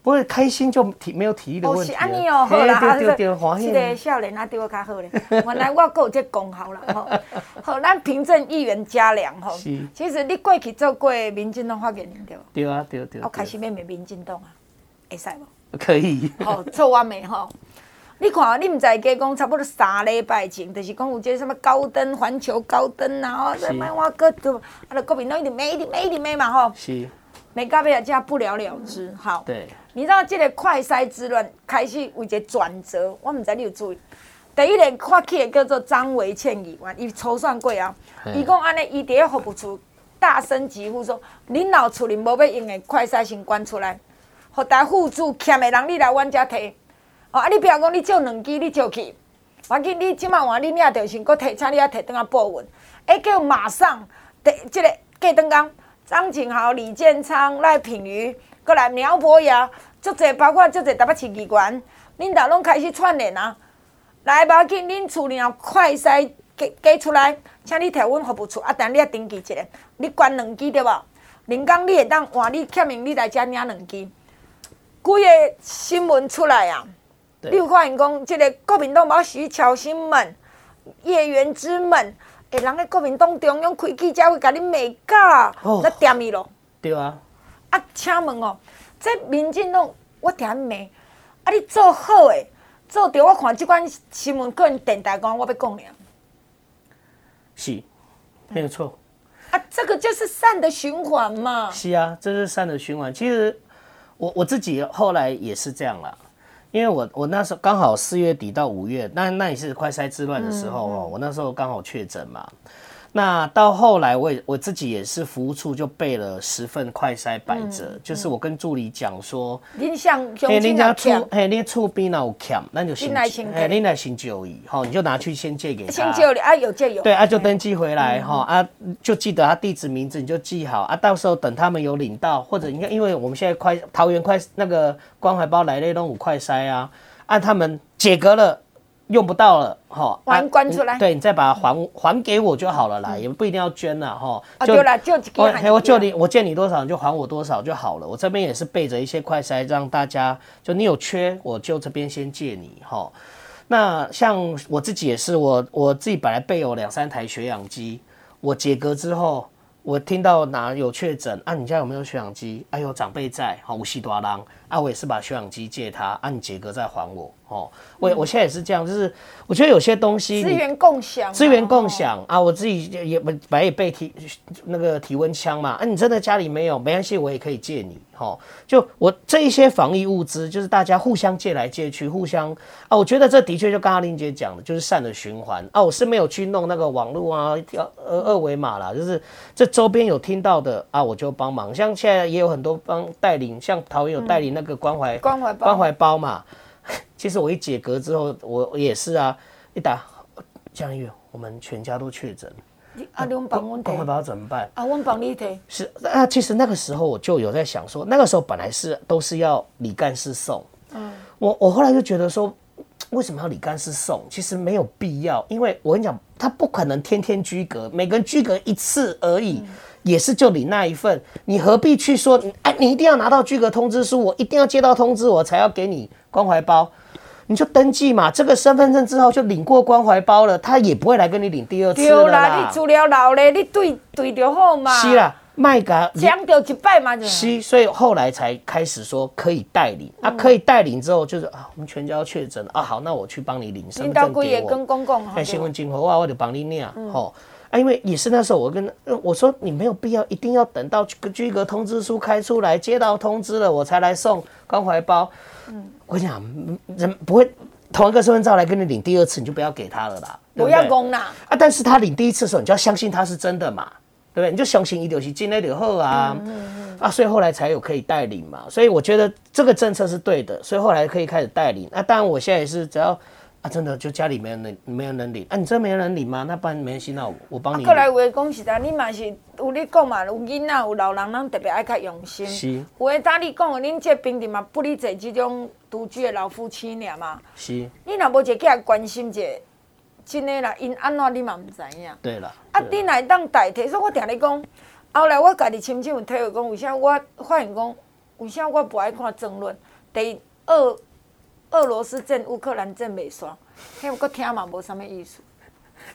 不会开心就体没有体力的问题。哦，是安尼哦，
好啦，啊，这个少年啊，对我较好咧。原来我还有这功效啦，吼。好，咱平镇议员嘉良吼。是。其实你过去做过民进党发言人对不？
对啊，对对。
我开始要骂民进党啊，会使无？
可以。
好，做完没吼？你看，你唔知加讲差不多三礼拜前，就是讲有这什么高登环球高登啊，哦，什么我搁都，啊，个国民党一直骂，一直骂，一直骂嘛吼。是。没到尾啊，不了了之。好。对。你知道这个快筛之乱开始有一个转折，我唔知你有注意。第一个发起的叫做张维倩议员，伊抽算过啊。伊讲安尼，伊伫咧服务处大声疾呼说：“恁老厝里无要用的快筛先关出来，互大家户主欠的人你来阮遮摕。哦，啊，你不要讲你借两支，你借去。我紧你即满换你俩就先搁摕，请你啊摕等下报文。哎，叫马上第这个过当讲，张景豪、李建昌、赖品妤。过来苗博雅，足侪包括足侪台北市议员，领导拢开始串联啊！来，无要紧，恁厝里后快筛寄寄出来，请你摕阮服务处啊，但你啊登记一下，你关两支对无？林工，你会当换你签名，你来遮领两支。几个新闻出来啊！对你有发现讲，即个国民党冇许巧芯们、叶元之们。诶，人家国民党中央开记者会，甲你骂假，那点伊咯。
对啊。
啊，请问哦，这民进党我点骂，啊，你做好诶，做着我看这款新闻，个人电台讲我要讲了。
是，没有错。
啊，这个就是善的循环嘛。
是啊，这是善的循环。其实我我自己后来也是这样啦。因为我我那时候刚好四月底到五月，那那也是快塞之乱的时候哦，我那时候刚好确诊嘛。那到后来，我也我自己也是服务处就备了十份快筛摆着，嗯嗯、就是我跟助理讲说，
您想，
嘿，您家处，嘿，您厝边那有欠，那就先，哎，您来先就医，好，你就拿去先借给他，
先借你啊，有借有，
对啊，就登记回来哈、嗯、啊，就记得他地址名字，你就记好啊，到时候等他们有领到，或者你看，因为我们现在快桃园快那个关怀包来类都有快筛啊，按他们解隔了。用不到了，哈，
还关出来，
对，你再把它还还给我就好了啦，也不一定要捐了，哈。
就了，就
我我就你我借你多少你就还我多少就好了。我这边也是备着一些快筛，让大家就你有缺，我就这边先借你，哈。那像我自己也是，我我自己本来备有两三台血氧机，我解隔之后。我听到哪有确诊啊？你家有没有血氧机？哎呦，长辈在，好，无锡多郎啊，我也是把血氧机借他，啊，你解隔再还我，哦，我我现在也是这样，就是我觉得有些东西
资源共享，
资源共享啊，我自己也本来也备体那个体温枪嘛，啊，你真的家里没有，没关系，我也可以借你。哦，就我这一些防疫物资，就是大家互相借来借去，互相啊，我觉得这的确就刚刚玲姐讲的，就是善的循环啊。我是没有去弄那个网络啊，二二维码啦，就是这周边有听到的啊，我就帮忙。像现在也有很多帮带领，像桃园有带领那个关怀、嗯、关怀包关怀包嘛。其实我一解隔之后，我也是啊，一打江玉，我们全家都确诊。
啊，你帮我
关怀包怎么办？
啊，我帮你提。
是啊，其实那个时候我就有在想说，那个时候本来是都是要李干事送。嗯，我我后来就觉得说，为什么要李干事送？其实没有必要，因为我跟你讲，他不可能天天居隔，每个人居隔一次而已，也是就你那一份，你何必去说？哎，你一定要拿到居格通知书，我一定要接到通知，我才要给你关怀包。你就登记嘛，这个身份证之后就领过关怀包了，他也不会来跟你领第二次了啦。
你资料老嘞，你对对就好嘛。
是啦，卖个
讲到一摆嘛。
是，所以后来才开始说可以代领、嗯、啊，可以代领之后就是啊，我们全家要确诊啊，好，那我去帮你领身份证给我。也跟公公哎，新闻今后啊，我就帮你领、嗯、哦。啊，因为也是那时候我跟我说，你没有必要一定要等到居格通知书开出来，接到通知了我才来送关怀包。嗯，我跟你讲，人不会同一个身份证来跟你领第二次，你就不要给他了啦。
不要供啦
啊！但是他领第一次的时候，你就要相信他是真的嘛，对不对？你就相信一流是进来就好啊。嗯嗯嗯啊，所以后来才有可以代领嘛。所以我觉得这个政策是对的，所以后来可以开始代领。那、啊、当然，我现在也是只要。啊，真的就家里没人领，没有人领啊！你真没人领吗？那不然没关系，那我我帮你。
过来话讲实在，你嘛是有你讲嘛，有囡仔有老人，咱特别爱较用心。
是。
有诶，当你讲的，恁这平地嘛，不哩坐这种独居的老夫妻俩嘛。
是。
你若无一个来关心者，真诶啦，因安怎你嘛毋知影。
对啦。
啊，你来当代替，所以我听你讲，后来我家己亲身有体会讲，为啥我发现讲，为啥我不爱看争论？第二。俄罗斯战乌克兰战未爽，嘿，我听嘛无什么意思。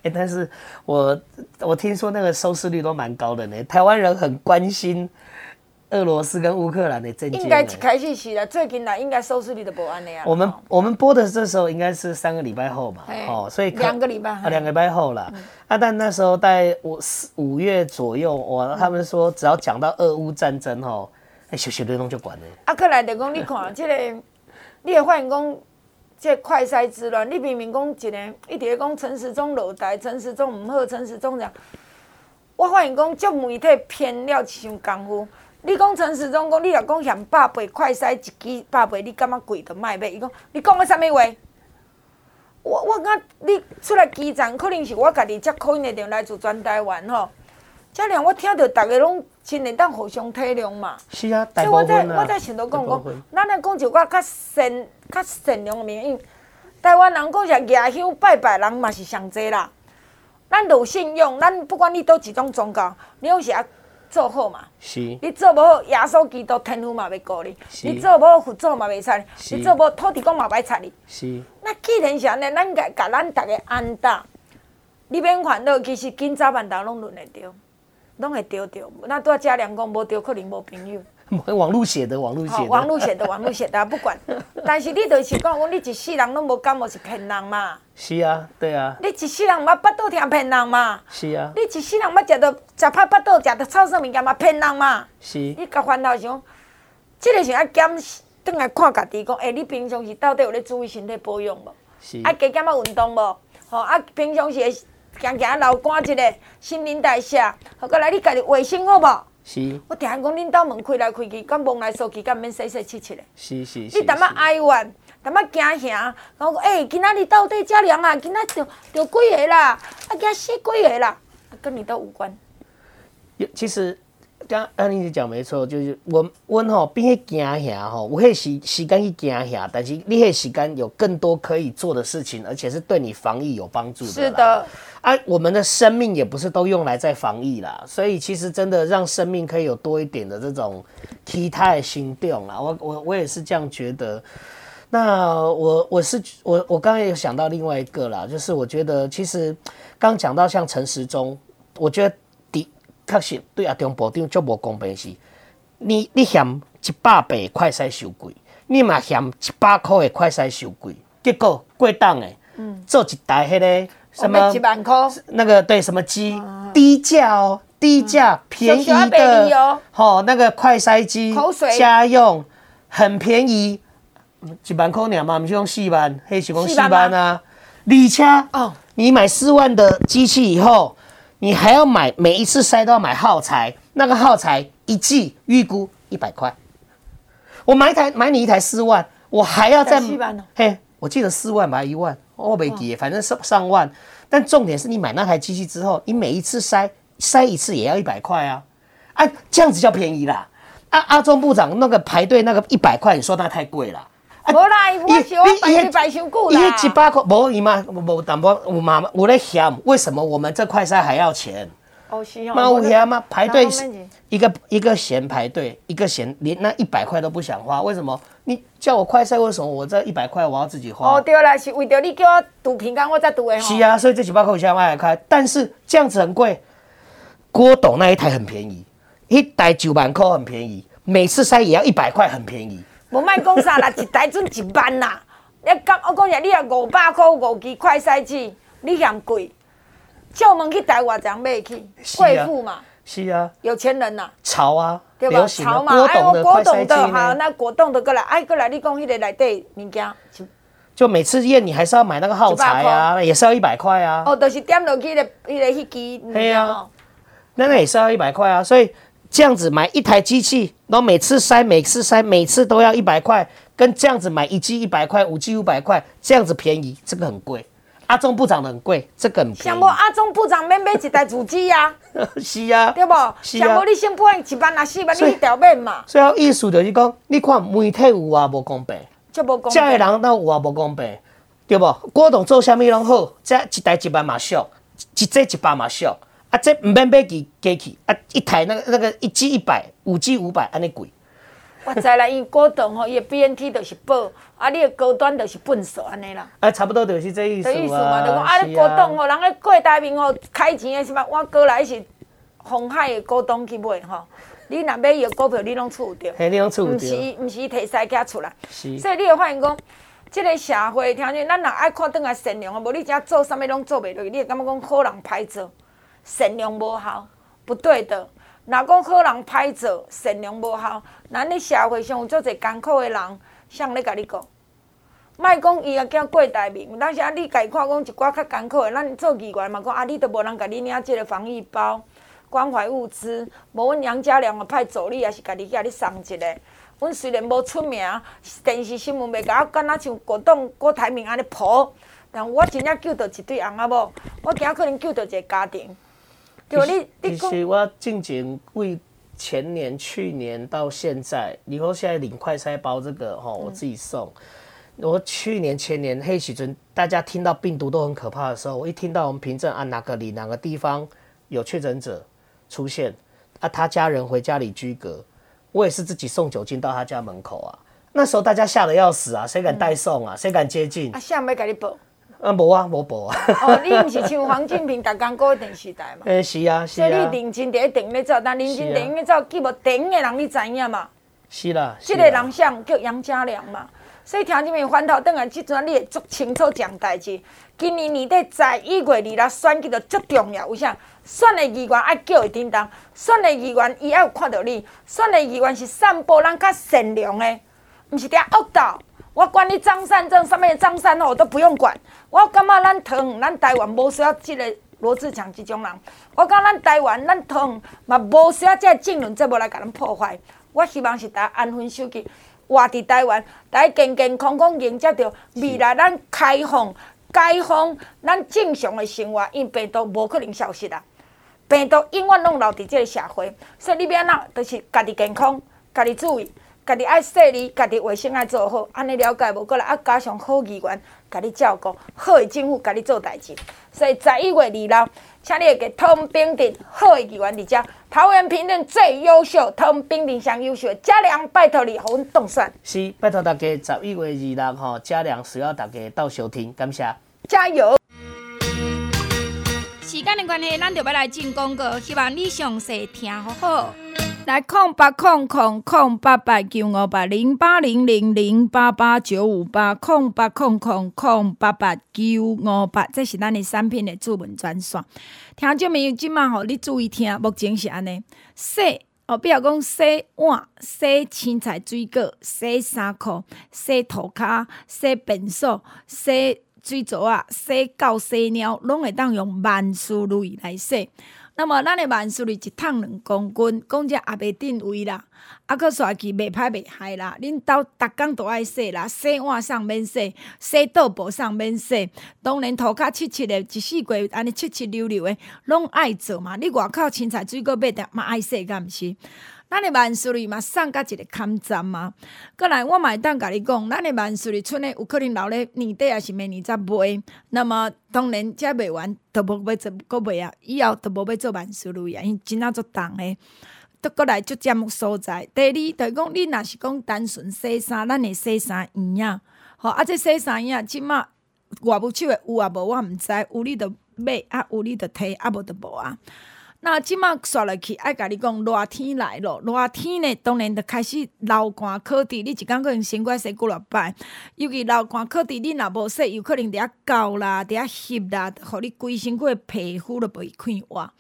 哎，但是我我听说那个收视率都蛮高的呢。台湾人很关心俄罗斯跟乌克兰的战争。
应该一开始是啦，最近来应该收视率都不安的呀。
我们我们播的这时候应该是三个礼拜后嘛，哦，所以
两个礼拜
啊，两个礼拜后了。啊，但那时候在五四五月左右，我他们说只要讲到俄乌战争哦，哎，小小的东就管了。
啊，克来就讲你看这个。你会发现讲，这快筛之乱，你明明讲一个，一直讲陈时中落台，陈时中唔好，陈时中这样。我发现讲，这媒体偏了伤功夫。你讲陈时中讲，你若讲嫌百倍快筛一支百倍，你感觉贵就卖买。伊讲，你讲个啥物话？我我讲你出来基层，可能是我家己接 call in 的电来自全台湾吼。这样我听到大家拢真会当互相体谅嘛。
是啊，
大部分啊。所以我在我在想到讲讲，咱来讲一寡较善较善良的名义。台湾人讲是牙香拜拜人嘛是上济啦。咱有信用，咱不管你倒一种宗教，你拢是啊做好嘛。
是。
你做无好，耶稣基督天父嘛袂顾你。是。你做无好，佛祖嘛袂睬你。你做无好，土地公嘛袂睬你。
是。
那既然是安尼，咱甲甲咱逐个安踏。你免烦恼，其实今早晚头拢轮会着，拢会着着。那拄仔嘉良讲无着，可能无朋友。
网络写的，网络写的，
网络写的，网络写的，不管。但是你就是讲，讲你一世人拢无感冒是骗人嘛？
是啊，对啊。
你一世人捌巴肚疼骗人嘛？
是啊。
你一世人捌食到食歹巴肚，食到臭酸物件嘛骗人嘛？
是。
你甲烦恼想，即个是爱检，转来看家己讲，哎，你平常时到底有咧注意身体保养无？
是。
爱加减啊运动无？吼，啊，平常时会行行流汗一下，新陈代谢，好过来你家己卫生好无？
是，
我听讲恁兜门开来开去，敢摸来扫去，敢免洗洗切切的。
是是。
你淡仔哀怨，淡仔惊吓，讲诶，今仔日到底遮凉啊，今仔着着几个啦，啊惊死几个啦，跟你都无关。
有其实，刚安妮讲没错，就是我我吼变去惊遐吼，有迄时时间去惊遐，但是你迄时间有更多可以做的事情，而且是对你防疫有帮助的。
是的。
啊，我们的生命也不是都用来在防疫啦，所以其实真的让生命可以有多一点的这种体态行动啊，我我我也是这样觉得。那我我是我我刚刚有想到另外一个啦，就是我觉得其实刚讲到像陈时中，我觉得的确实对阿，中部长足无公平是，你你嫌一百八快筛收贵，你嘛嫌一百块的快筛收贵，结果过档的，嗯，做一台迄个。什么一万块？那个对什么机低价哦，低价便宜的，好那个快筛机，家用很便宜，一万块两嘛，不是用四万，迄是用四万啊。而且哦，你买四万的机器以后，你还要买每一次筛都要买耗材，那个耗材一季预估一百块。我买一台买你一台四万，我还要再嘿，我记得四万买一万。我没记，反正上上万，但重点是你买那台机器之后，你每一次筛筛一次也要一百块啊！啊，这样子叫便宜啦！啊，阿中部长那个排队那个一百块，你说那太贵了？
无啦，我喜欢排你排上久啦。
伊一百块，无伊嘛，无淡薄，有嘛，我在想，为什么我们这快筛还要钱？
哦，是哦。
嘛有嫌吗？排队一个一个嫌排队，一个嫌连那一百块都不想花，为什么？你叫我快筛，为什么我这一百块我要自己花？
哦，对啦，是为着你叫我赌平安，我再赌的。
是啊，所以这几百块我现在卖来开，但是这样子很贵。郭董那一台很便宜，一台九万块很便宜，每次筛也要一百块，很便宜。
我卖讲啥啦，一台准一万啦。你讲我讲下，你要五百块五支快筛机，你嫌贵？叫我们去台湾怎买去？贵妇嘛。
是啊，
有钱人呐、啊，
潮啊，
对吧？潮嘛，哎，我果冻的哈，那果冻的过来，哎，过来，你讲迄个内底物件，
就每次验你还是要买那个耗材啊，也是要一百块啊。
哦，就是点落去的，迄个迄支，
对啊，那那也是要一百块啊，所以这样子买一台机器，然后每次塞，每次塞，每次都要一百块，跟这样子买一 G 一百块，五 G 五百块，这样子便宜，这个很贵。阿中部长的很贵，这个很便宜。
想不阿中部长免买一台主机呀？
是啊，
对不？想不你先不一万啊四万，你一条免嘛？
所以意思就是讲，你看媒体有啊无公平，
就无公平。
这样的人那有啊无公平，对不？郭董做啥物拢好，这一台一万嘛俗，一这一百嘛俗，啊这唔免买机机器，啊一台那个那个一 G 一百，五 G 五百，安尼贵。
我知啦，因高档吼，伊的 BNT 就是宝，啊，你的高端就是笨手安尼啦。
啊，差不多就是这意思。这意思嘛，
就讲啊，你高档吼，人咧过台面吼，开钱的是嘛，我过来是红海的高档去买吼。你若买伊的股票，你拢厝有着。
嘿，你拢厝有着。
毋是，毋是摕西家出来。
是。
所以你会发现讲，即个社会条件，咱若爱看转来善良啊，无你只做啥物拢做袂落去，你会感觉讲好人歹做，善良无效，不对的。若讲好人歹做，善良无效，咱咧社会上有足侪艰苦诶人，谁咧甲你讲？莫讲伊也惊过台面，有当时啊，你家看讲一寡较艰苦诶，咱做议员嘛讲啊，你都无人甲你领即个防疫包、关怀物资，无阮娘家良啊派助理也是甲你甲你送一个。阮虽然无出名，电视新闻袂甲我敢若像国栋郭台铭安尼抱，但我真正救着一对翁仔某，我惊可能救着一个家庭。对，你你其实
我进前为前年、去年到现在，你说现在领快筛包这个哈，我自己送。嗯、我去年、前年黑时阵，大家听到病毒都很可怕的时候，我一听到我们平镇啊哪个里哪个地方有确诊者出现，啊他家人回家里居隔，我也是自己送酒精到他家门口啊。那时候大家吓得要死啊，谁敢代送啊？谁、嗯、敢接近？
啊，下没给你报？
啊，无啊，无报啊。
哦，你毋是像黄进平，逐工过电视台嘛？
诶，是啊，是啊。
所以你认真伫咧电影咧走，但认真电影咧走，记无电影诶人你知影嘛？
是啦。
即个人像叫杨家良嘛？所以听你们翻头转来，即阵你会足清楚一件代志。今年年底在一月二日选举就足重要，为啥？选的议员爱叫伊叮当，选的议员伊爱有看到你，选的议员是散播咱较善良的，毋是遐恶斗。我管你张善政什么张善哦，我都不用管。我感觉咱桃园咱台湾无需要即个罗志强即种人。我感觉咱台湾咱桃园嘛无需要即个政论节目来甲咱破坏。我希望是大家安分守己。活伫台湾，大家健健康康迎接着未来，咱开放、解放，咱正常的生活，因病毒无可能消失啦。病毒永远拢留伫即个社会，所以你要安怎，就是家己健康，家己注意，家己爱说你，家己卫生爱做好，安尼了解无？过来啊，加上好议员，家己照顾，好的政府家己做代志。所以十一月二日，请你会给桃园平镇好的议员伫遮。桃园评论最优秀，桃园平镇上优秀，嘉良拜托你，互阮动算。
是，拜托大家十一月二日吼，嘉良需要大家到收听，感谢。
加油！
时间的关系，咱就要来进广告，希望你详细听好好。
来，空八空空空八八九五八零八零零零八八九五八空八空空空八八九五八，这是咱的产品的主文专线。听众朋友，今麦吼，你注意听，目前是安尼洗哦，比如讲洗碗、洗青菜水果、洗衫裤、洗涂骹、洗便所、洗水槽啊、洗狗、洗猫，拢会当用万事如意来洗。那么，咱的万事里一桶两公斤，讲者也袂定位啦，啊，搁刷去袂歹袂害啦。恁兜逐工都爱洗啦，洗碗上免洗，洗桌布上免洗，当然涂骹七七的，一四季安尼七七溜溜的，拢爱做嘛。你外口青菜水果买的嘛爱洗，敢毋是？咱的万事如意嘛送甲一个坎站嘛。过来，我嘛会当甲你讲，咱的万事如意剩的有可能留咧年底，还是明年才卖。那么当然，才卖完，都无要做，阁卖啊！以后都无要做万事如意啊，因真啊足重诶。都过来足占所在。第二，就是讲你若是讲单纯洗衫，咱的洗衫液啊，吼啊，这洗衫液即马外务手诶有啊无？我毋知有你着买，啊有你着摕，啊无着无啊。那即马刷落去，爱甲你讲热天来咯，热天呢，当然就开始流汗、可滴。你一工可能先过洗几落摆，尤其流汗、可滴，你若无洗，有可能伫遐搞啦，伫遐翕啦，互你规身躯皮肤都袂快活。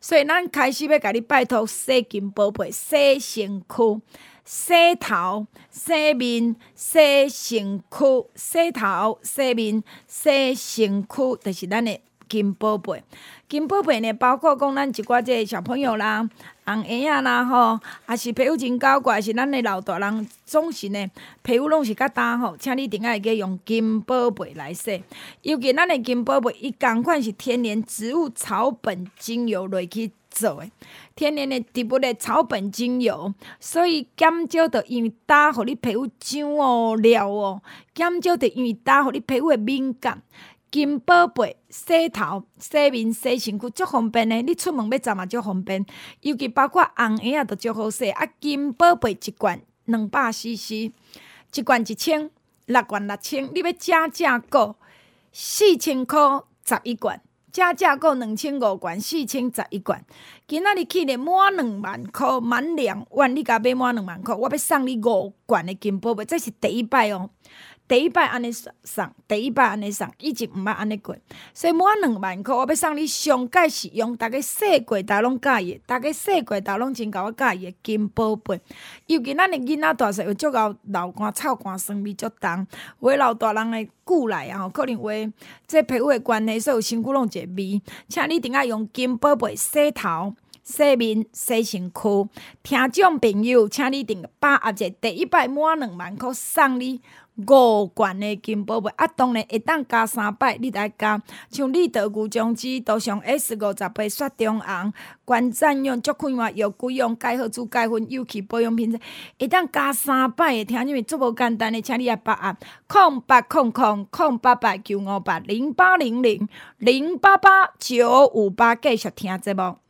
所以咱开始要甲你拜托洗金宝贝、洗身躯、洗头、洗面、洗身躯、洗头、洗面、洗身躯，就是咱的金宝贝。金宝贝呢，包括讲咱一寡这小朋友啦、红婴仔啦吼，还是皮肤真搞怪，是咱的老大人总是呢皮肤拢是较干吼，请你一定爱记用金宝贝来洗。尤其咱的金宝贝，伊共款是天然植物草本精油落去做诶，天然的植物的草本精油，所以减少着因为干，互你皮肤痒哦、了哦，减少着因为干，互你皮肤的敏感。金宝贝洗头、洗面、洗身躯足方便的，你出门要怎嘛足方便。尤其包括红婴仔都足好洗。啊，金宝贝一罐两百 CC，一罐一千，六罐六千。你要加价购四千块十一罐，加价购两千五罐四千十一罐。今仔日去咧满两万块，满两万你甲买满两万块，我要送你五罐的金宝贝，这是第一摆哦。第一摆安尼送，第一摆安尼送，一直毋捌安尼过，所以满两万块，我要送你上盖实用，逐个洗过大拢介意，逐个洗过大拢真甲我介意金宝贝。尤其咱的囡仔大细有足够流汗、臭汗、酸味足重，有诶老大人诶久来啊，可能有诶这皮肤诶关系，所以身躯拢一个味。请你一定要用金宝贝洗头、洗面、洗身躯。听众朋友，请你一定把握者第一摆满两万块送你。五罐的金宝贝啊，当然会当加三摆，你来加。像立德菇酱汁，都上 S 五十八雪中红，关赞用足快活，又贵用钙好珠钙粉，尤其保养品质，会当加三摆的。听因为足无简单的，请你来把握。空八空空空八八九五八零八零零零八八九五八，继续听节目。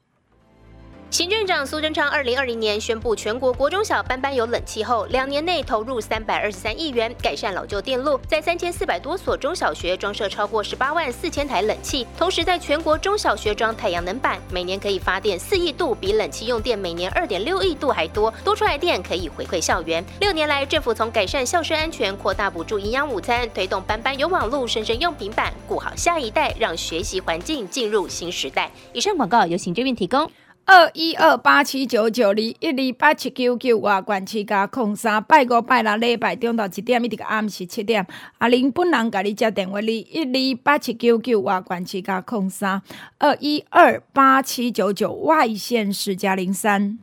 行政长苏贞昌二零二零年宣布全国国中小班班有冷气后，两年内投入三百二十三亿元改善老旧电路，在三千四百多所中小学装设超过十八万四千台冷气，同时在全国中小学装太阳能板，每年可以发电四亿度，比冷气用电每年二点六亿度还多，多出来电可以回馈校园。六年来，政府从改善校舍安全、扩大补助营养午餐、推动班班有网路、生生用平板，顾好下一代，让学习环境进入新时代。以上广告由行政院提供。
二一二八七九九二一二八七九九外管七加空三拜五拜六礼拜中昼一点一直到暗时七点，阿玲本人甲你接电话，你一二八七九九外管七加空三二一二八七九九外县市加零三。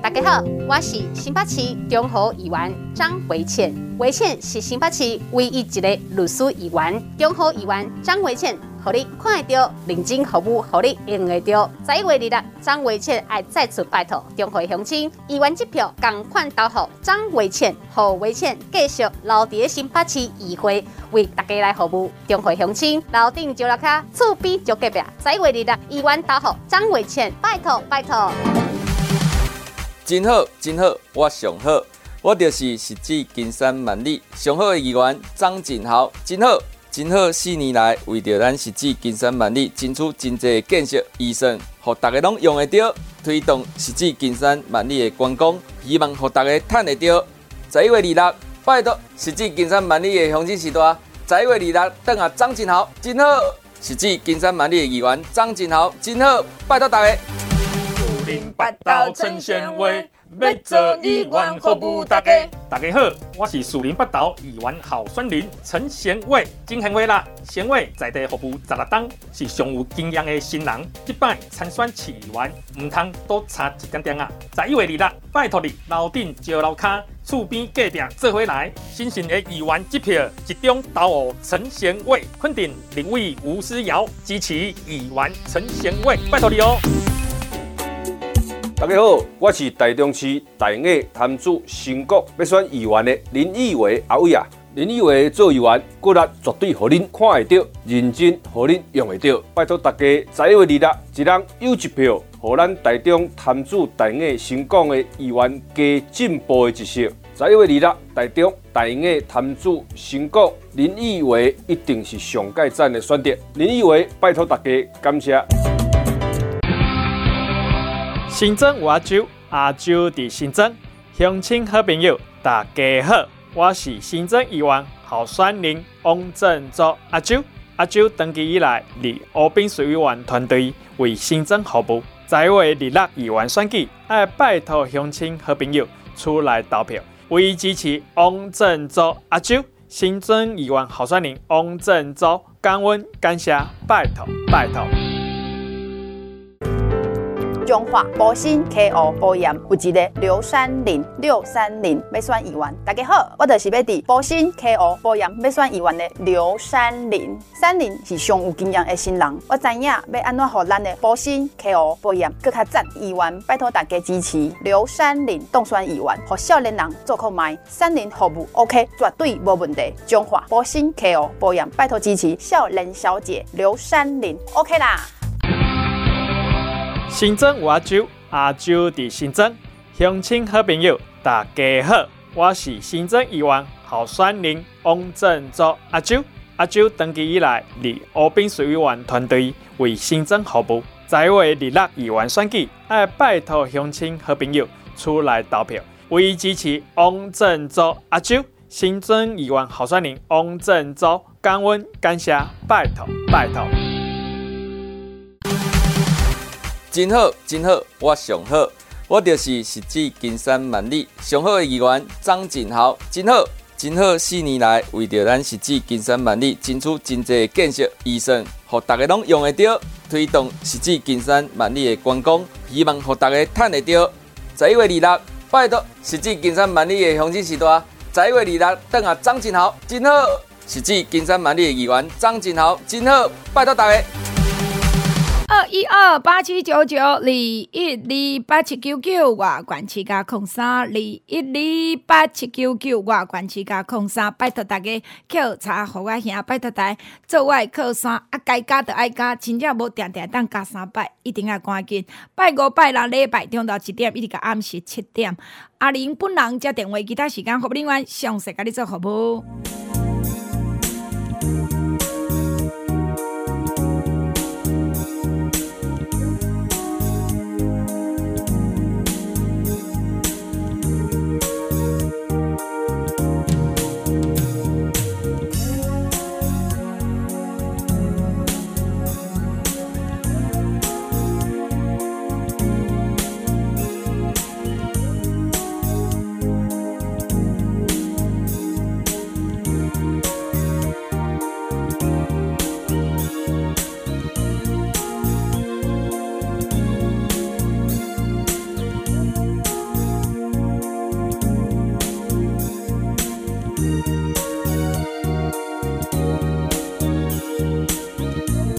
大家好，我是新北市中和议员张维倩，维倩是新北市唯一一个律师议员，中和议员张维倩。互你看得到，认真服务，互你用得到。十一月二日，张伟倩爱再次拜托中和乡亲，议员这票共款投予张伟倩，互维倩继续留伫新北市议会，为大家来服务中和乡亲。楼顶就楼卡，厝边就隔壁。十一月二日，议员投予张伟倩，拜托拜托。
真好，真好，我上好，我就是实至金山万里上好的议员张静豪，真好。真好，四年来为着咱实际金山万里，争取真济建设预算，互大家拢用得到，推动实际金山万里的观光，希望互大家趁得到。十一月二六，拜托实际金山万里的乡亲时代。十一月二六，等下张静豪，真好。实际金山万里的议员张静豪，真好，拜托大家。
树林八道陈贤伟。要做议员服务大家，大家好，我是树林北投议员候选人陈贤伟，真贤伟啦！贤伟在地服务十六冬，是上有经验的新人。这摆参选市议员，唔通多差一点点啊！十一月二日，拜托你楼顶招楼卡，厝边隔壁做回来，新兴的议员这票集中投予陈贤伟，肯定立委吴思瑶，支持议员陈贤伟，拜托你哦。
大家好，我是台中市大雅潭子新国要选议员的林义伟阿伟啊。林义伟做议员，骨力绝对互恁看得到，认真互恁用得到。拜托大家十一月二日，一人有一票，互咱台中摊主大雅新港的议员加进步的一色。十一月二日，台中大雅潭子新国林义伟一定是上届赞的选择。林义伟，拜托大家感谢。
新增阿洲，阿洲伫新增，乡亲好朋友，大家好，我是新增议员候选人王振洲阿洲。阿洲登记以来，伫乌兵水委员团队为新增服务。在位立立议员选举，爱拜托乡亲好朋友出来投票，为支持王振洲阿洲。新增议员候选人王振洲，感恩感谢，拜托拜托。
中华保新 KO 保养有一个刘三林，刘三林要选议员。大家好，我就是要伫保新 KO 保养要选议员的刘三林。三林是上有经验的新郎，我知影要安怎让咱的保新 KO 保养更加赞。议员拜托大家支持刘三林当选议员，和少年人做看卖。三林服务 OK，绝对无问题。中华保新 KO 保养拜托支持少年小姐刘三林 OK 啦。
新增阿洲，阿洲伫新增，乡亲好朋友，大家好，我是新增议员候选人王振洲阿洲。阿洲登记以来，伫湖滨水委员团队为新增服务。在位立立议员选举，爱拜托乡亲好朋友出来投票，为支持王振洲阿洲。新增议员候选人王振洲，感恩感谢，拜托拜托。真好，真好，我上好，我就是实际金山万里上好的议员张静豪，真好，真好，四年来为着咱实际金山万里争取真济建设预算，互大家拢用得到，推动实际金山万里的观光，希望互大家趁得到。十一月二六，拜托实际金山万里的雄心时代。十一月二六，等下张静豪，真好，实际金山万里的议员张静豪，真好，拜托大家。
二一二八七九九二一二八七九九外管七加空三二一二八七九九外管七加空三，拜托大家扣查互我兄，拜托大家做我的靠山，啊该加的爱加，真正无定定当加三拜，一定要赶紧。拜五拜六礼拜中到一点，一直到暗时七点。阿玲本人接电话，其他时间服务人员详细甲你做服务。